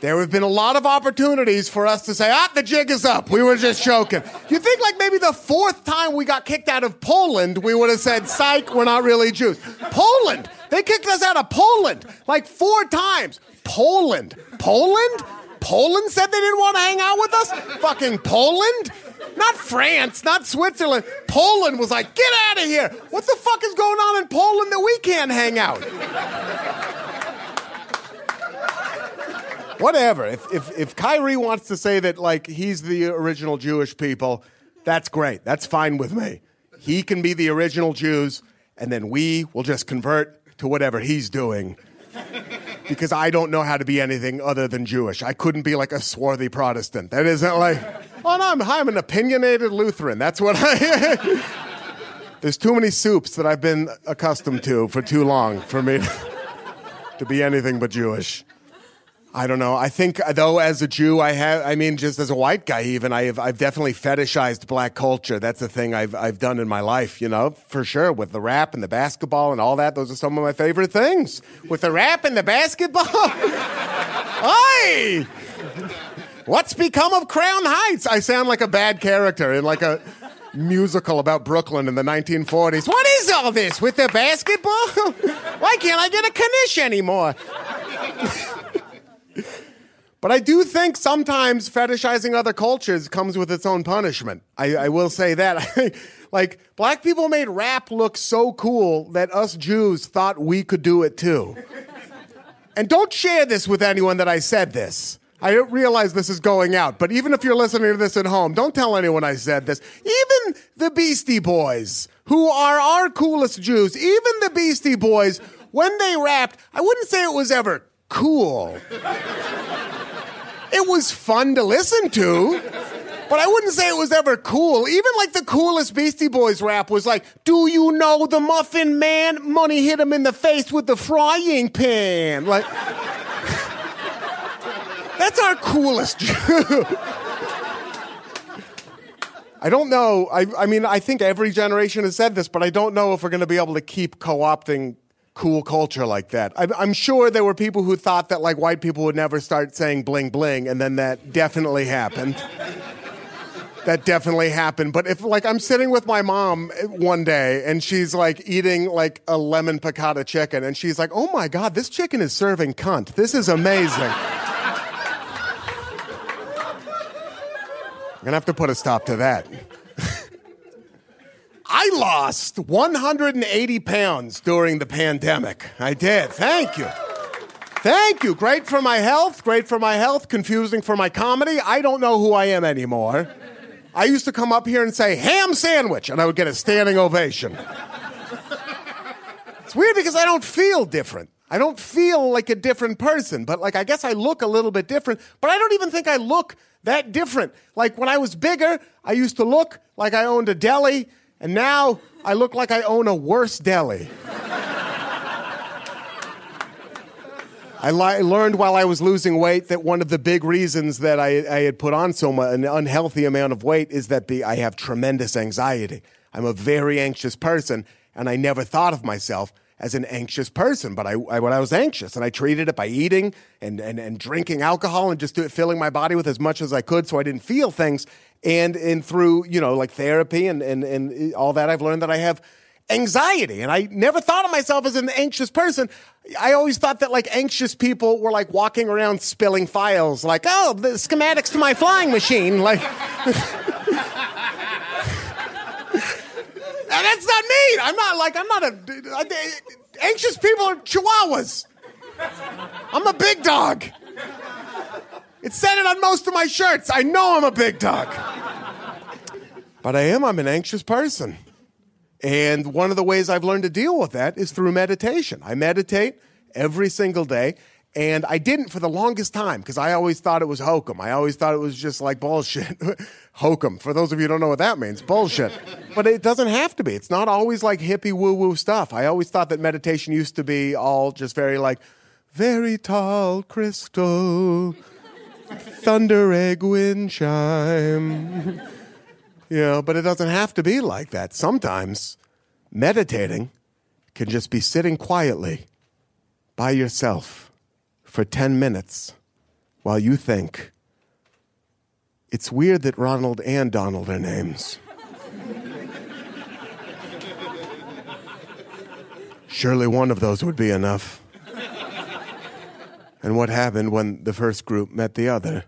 There have been a lot of opportunities for us to say, ah, the jig is up. We were just joking. You think like maybe the fourth time we got kicked out of Poland, we would have said, psych, we're not really Jews. Poland, They kicked us out of Poland like four times. Poland. Poland? Poland said they didn't want to hang out with us? Fucking Poland? Not France, not Switzerland. Poland was like, get out of here. What the fuck is going on in Poland that we can't hang out? Whatever. If, if, if Kyrie wants to say that, like, he's the original Jewish people, that's great. That's fine with me. He can be the original Jews, and then we will just convert to whatever he's doing. Because I don't know how to be anything other than Jewish. I couldn't be like a swarthy Protestant. That isn't like, oh no, I'm, I'm an opinionated Lutheran. That's what I. (laughs) There's too many soups that I've been accustomed to for too long for me (laughs) to be anything but Jewish. I don't know. I think uh, though, as a Jew, I have. I mean, just as a white guy, even I have. I've definitely fetishized black culture. That's the thing I've I've done in my life. You know, for sure. With the rap and the basketball and all that, those are some of my favorite things. With the rap and the basketball. (laughs) Hi. What's become of Crown Heights? I sound like a bad character in like a musical about Brooklyn in the 1940s. What is all this with the basketball? (laughs) Why can't I get a knish anymore? But I do think sometimes fetishizing other cultures comes with its own punishment. I, I will say that. (laughs) like, black people made rap look so cool that us Jews thought we could do it too. And don't share this with anyone that I said this. I don't realize this is going out, but even if you're listening to this at home, don't tell anyone I said this. Even the Beastie Boys, who are our coolest Jews, even the Beastie Boys, when they rapped, I wouldn't say it was ever cool. It was fun to listen to. But I wouldn't say it was ever cool. Even like the coolest Beastie Boys rap was like, Do you know the Muffin Man? Money hit him in the face with the frying pan. Like, (laughs) that's our coolest (laughs) I don't know. I, I mean, I think every generation has said this, but I don't know if we're going to be able to keep co opting cool culture like that. I, I'm sure there were people who thought that like white people would never start saying bling bling, and then that definitely happened. that definitely happened. But if like I'm sitting with my mom one day and she's like eating like a lemon piccata chicken, and she's like, "Oh my god, this chicken is serving cunt. This is amazing." I'm gonna have to put a stop to that. I lost 180 pounds during the pandemic. I did. Thank you. Thank you. Great for my health. Great for my health. Confusing for my comedy. I don't know who I am anymore. I used to come up here and say ham sandwich, and I would get a standing ovation. It's weird because I don't feel different. I don't feel like a different person, but like I guess I look a little bit different, but I don't even think I look that different. Like when I was bigger, I used to look like I owned a deli, and now I look like I own a worse deli. I li- learned while I was losing weight that one of the big reasons that I, I had put on so much, an unhealthy amount of weight is that the, I have tremendous anxiety. I'm a very anxious person, and I never thought of myself as an anxious person, but I, I, when I was anxious, and I treated it by eating and, and, and drinking alcohol and just do, filling my body with as much as I could so I didn't feel things. And, and through, you know, like therapy and, and, and all that, I've learned that I have anxiety. And I never thought of myself as an anxious person. I always thought that like anxious people were like walking around spilling files, like, oh, the schematics to my flying machine. Like, (laughs) And that's not me. I'm not like, I'm not a anxious people are chihuahuas. I'm a big dog. It said it on most of my shirts. I know I'm a big dog. But I am, I'm an anxious person. And one of the ways I've learned to deal with that is through meditation. I meditate every single day. And I didn't for the longest time because I always thought it was hokum. I always thought it was just like bullshit. (laughs) hokum. For those of you who don't know what that means, bullshit. but it doesn't have to be. It's not always like hippie woo woo stuff. I always thought that meditation used to be all just very like, very tall crystal, thunder egg wind chime. you know, but it doesn't have to be like that. Sometimes meditating can just be sitting quietly by yourself for 10 minutes while you think, it's weird that Ronald and Donald are names. Surely one of those would be enough. And what happened when the first group met the other?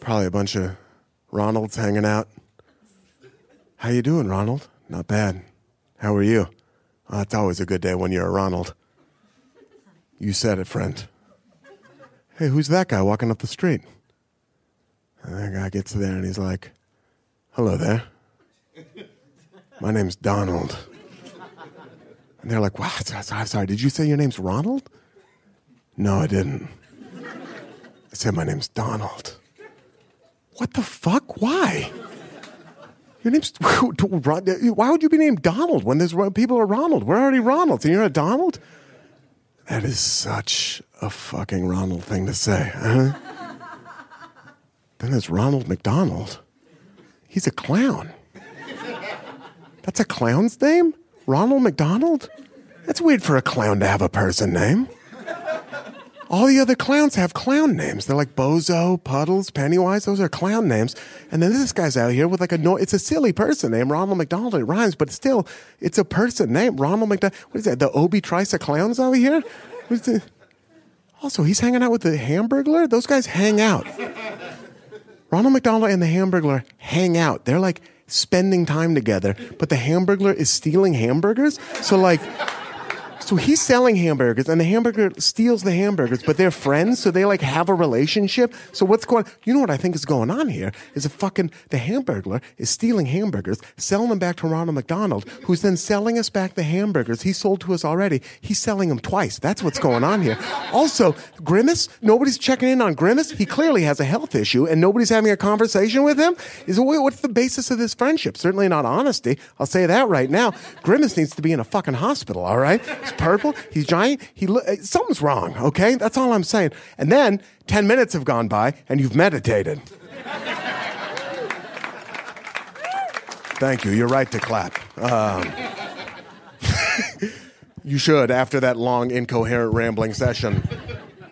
Probably a bunch of Ronalds hanging out. How you doing, Ronald? Not bad. How are you? Oh, it's always a good day when you're a Ronald. You said it, friend. Hey, who's that guy walking up the street? And that guy gets there and he's like, Hello there. My name's Donald. And they're like, What? I'm sorry, did you say your name's Ronald? No, I didn't. I said my name's Donald. What the fuck? Why? Your name's (laughs) why would you be named Donald when there's people are Ronald? We're already Ronalds, and you're a Donald. That is such a fucking Ronald thing to say. Huh? then there's Ronald McDonald. He's a clown. That's a clown's name? Ronald McDonald? That's weird for a clown to have a person name. All the other clowns have clown names. They're like Bozo, Puddles, Pennywise. Those are clown names. And then this guy's out here with like a no, it's a silly person name, Ronald McDonald. It rhymes, but still, it's a person name, Ronald McDonald. What is that? The Obi Trice clowns over here? Also, he's hanging out with the Hamburglar. Those guys hang out. Ronald McDonald and the Hamburglar hang out. They're like spending time together, but the Hamburglar is stealing hamburgers. So like. So he's selling hamburgers, and the hamburger steals the hamburgers, but they're friends, so they like have a relationship. So what's going? You know what I think is going on here is a fucking the hamburglar is stealing hamburgers, selling them back to Ronald McDonald, who's then selling us back the hamburgers he sold to us already. He's selling them twice. That's what's going on here. Also, Grimace, nobody's checking in on Grimace. He clearly has a health issue, and nobody's having a conversation with him. Is what's the basis of this friendship? Certainly not honesty. I'll say that right now. Grimace needs to be in a fucking hospital. All right purple. He's giant. He uh, something's wrong. Okay, that's all I'm saying. And then ten minutes have gone by, and you've meditated. Thank you. You're right to clap. Um, (laughs) you should, after that long, incoherent, rambling session,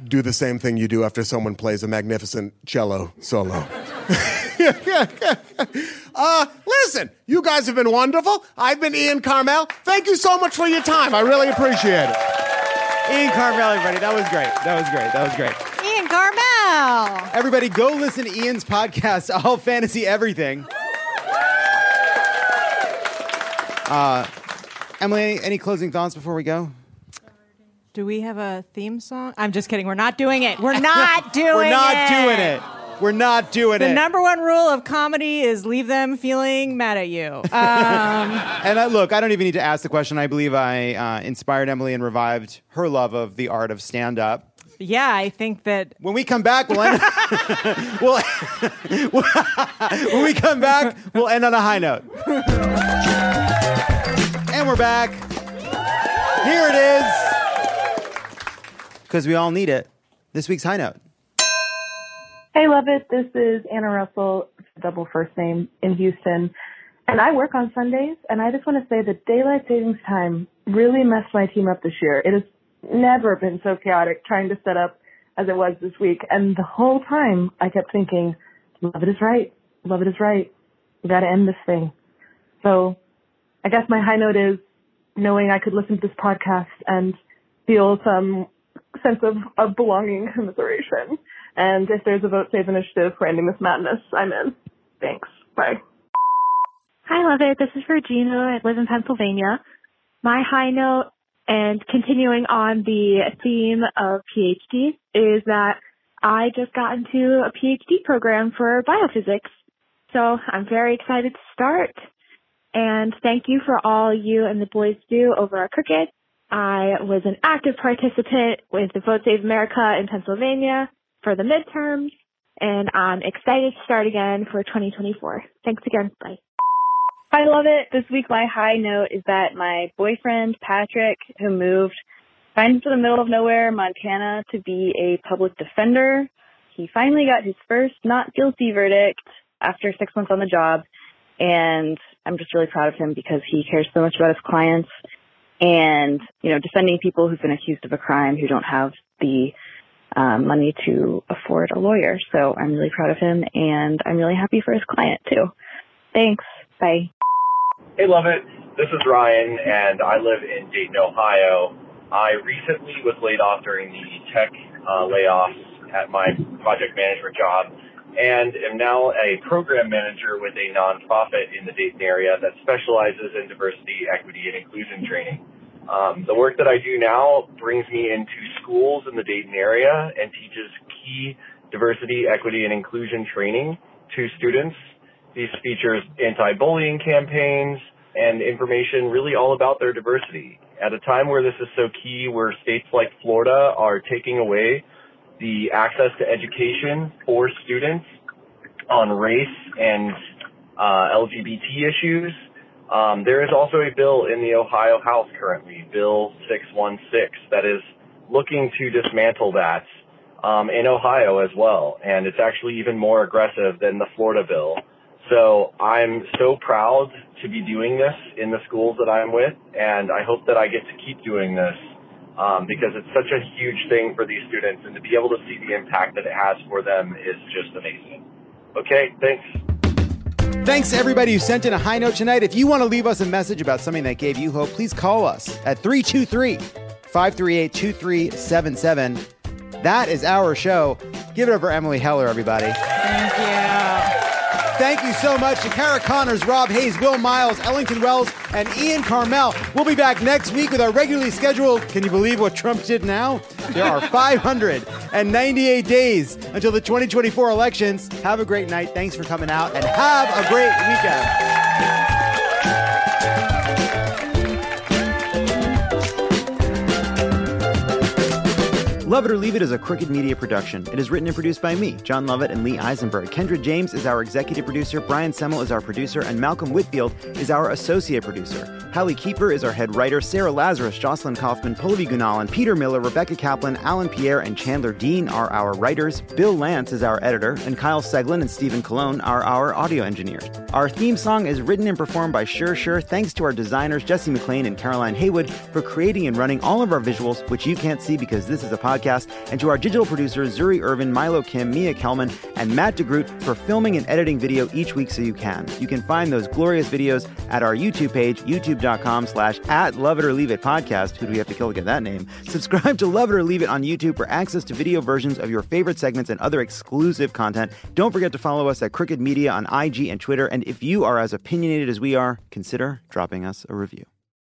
do the same thing you do after someone plays a magnificent cello solo. (laughs) (laughs) uh, listen, you guys have been wonderful. I've been Ian Karmel. Thank you so much for your time. I really appreciate it. Ian Karmel, everybody. That was great. That was great. That was great. Ian Karmel. Everybody, go listen to Ian's podcast, All Fantasy Everything. Uh, Emily, any, any closing thoughts before we go? Do we have a theme song? I'm just kidding. We're not doing it. We're (laughs) not doing it. We're not doing it. We're not doing the it. The number one rule of comedy is leave them feeling mad at you. Um, (laughs) and I, look, I don't even need to ask the question. I believe I uh, inspired Emily and revived her love of the art of stand up. Yeah, I think that when we come back, we'll end. (laughs) we'll, (laughs) when we come back, we'll end on a high note. and we're back. Here it is, because we all need it. This week's high note. Hey, Lovett. This is Anna Russell, double first name in Houston. And I work on Sundays, and I just want to say that daylight savings time really messed my team up this year. It has never been so chaotic trying to set up as it was this week. And the whole time I kept thinking, Lovett is right. Lovett is right. We got to end this thing. So I guess my high note is knowing I could listen to this podcast and feel some sense of, of belonging and commiseration. And if there's a vote save initiative for ending this madness, I'm in. Thanks. Bye. Hi, Lovett. This is Regina. I live in Pennsylvania. My high note and continuing on the theme of PhD is that I just got into a PhD program for biophysics. So I'm very excited to start. And thank you for all you and the boys do over at Crooked. I was an active participant with the Vote Save America in Pennsylvania for the midterms, and I'm excited to start again for 2024. Thanks again. Bye. I love it. This week, my high note is that my boyfriend, Patrick, who moved kind of to the middle of nowhere, Montana, to be a public defender, he finally got his first not guilty verdict after six months on the job. And I'm just really proud of him because he cares so much about his clients and, you know, defending people who've been accused of a crime who don't have the um, money to afford a lawyer. So I'm really proud of him and I'm really happy for his client too. Thanks. Bye. Hey, Lovett. This is Ryan, and I live in Dayton, Ohio. I recently was laid off during the tech uh, layoffs at my project management job, and am now a program manager with a nonprofit in the Dayton area that specializes in diversity, equity, and inclusion training. Um, the work that I do now brings me into schools in the Dayton area and teaches key diversity, equity, and inclusion training to students. These features anti-bullying campaigns and information really all about their diversity. At a time where this is so key, where states like Florida are taking away the access to education for students on race and uh, LGBT issues, um, there is also a bill in the Ohio House currently, Bill 616, that is looking to dismantle that um, in Ohio as well. And it's actually even more aggressive than the Florida bill. So I'm so proud to be doing this in the schools that I'm with, and I hope that I get to keep doing this um, because it's such a huge thing for these students, and to be able to see the impact that it has for them is just amazing. Okay, thanks. Thanks to everybody who sent in a high note tonight. If you want to leave us a message about something that gave you hope, please call us at 323 538 2377. That is our show. Give it for Emily Heller, everybody. Thank you. Thank you so much to Cara Conners, Rob Haze, Will Miles, Ellington Wells, and Ian Karmel. We'll be back next week with our regularly scheduled. Can you believe what Trump did now? There are (laughs) 598 days until the 2024 elections. Have a great night. Thanks for coming out and have a great weekend. Lovett or Leave It is a Crooked Media production. It is written and produced by me, Jon Lovett, and Lee Eisenberg. Kendra James is our executive producer, Brian Semmel is our producer, and Malcolm Whitfield is our associate producer. Hallie Keeper is our head writer, Sarah Lazarus, Jocelyn Kaufman, Pallavi Gunalan, Peter Miller, Rebecca Kaplan, Alan Pierre, and Chandler Dean are our writers. Bill Lance is our editor, and Kyle Seglin and Stephen Cologne are our audio engineers. Our theme song is written and performed by Sure Sure. Thanks to our designers, Jesse McLean and Caroline Haywood, for creating and running all of our visuals, which you can't see because this is a podcast, and to our digital producers, Zuri Irvin, Milo Kim, Mia Kelman, and Matt DeGroot for filming and editing video each week so you can. You can find those glorious videos at our YouTube page, youtube.com slash at Lovett or Leave It podcast. Who do we have to kill to get that name? (laughs) Subscribe to Lovett or Leave It on YouTube for access to video versions of your favorite segments and other exclusive content. Don't forget to follow us at Crooked Media on IG and Twitter. And if you are as opinionated as we are, consider dropping us a review.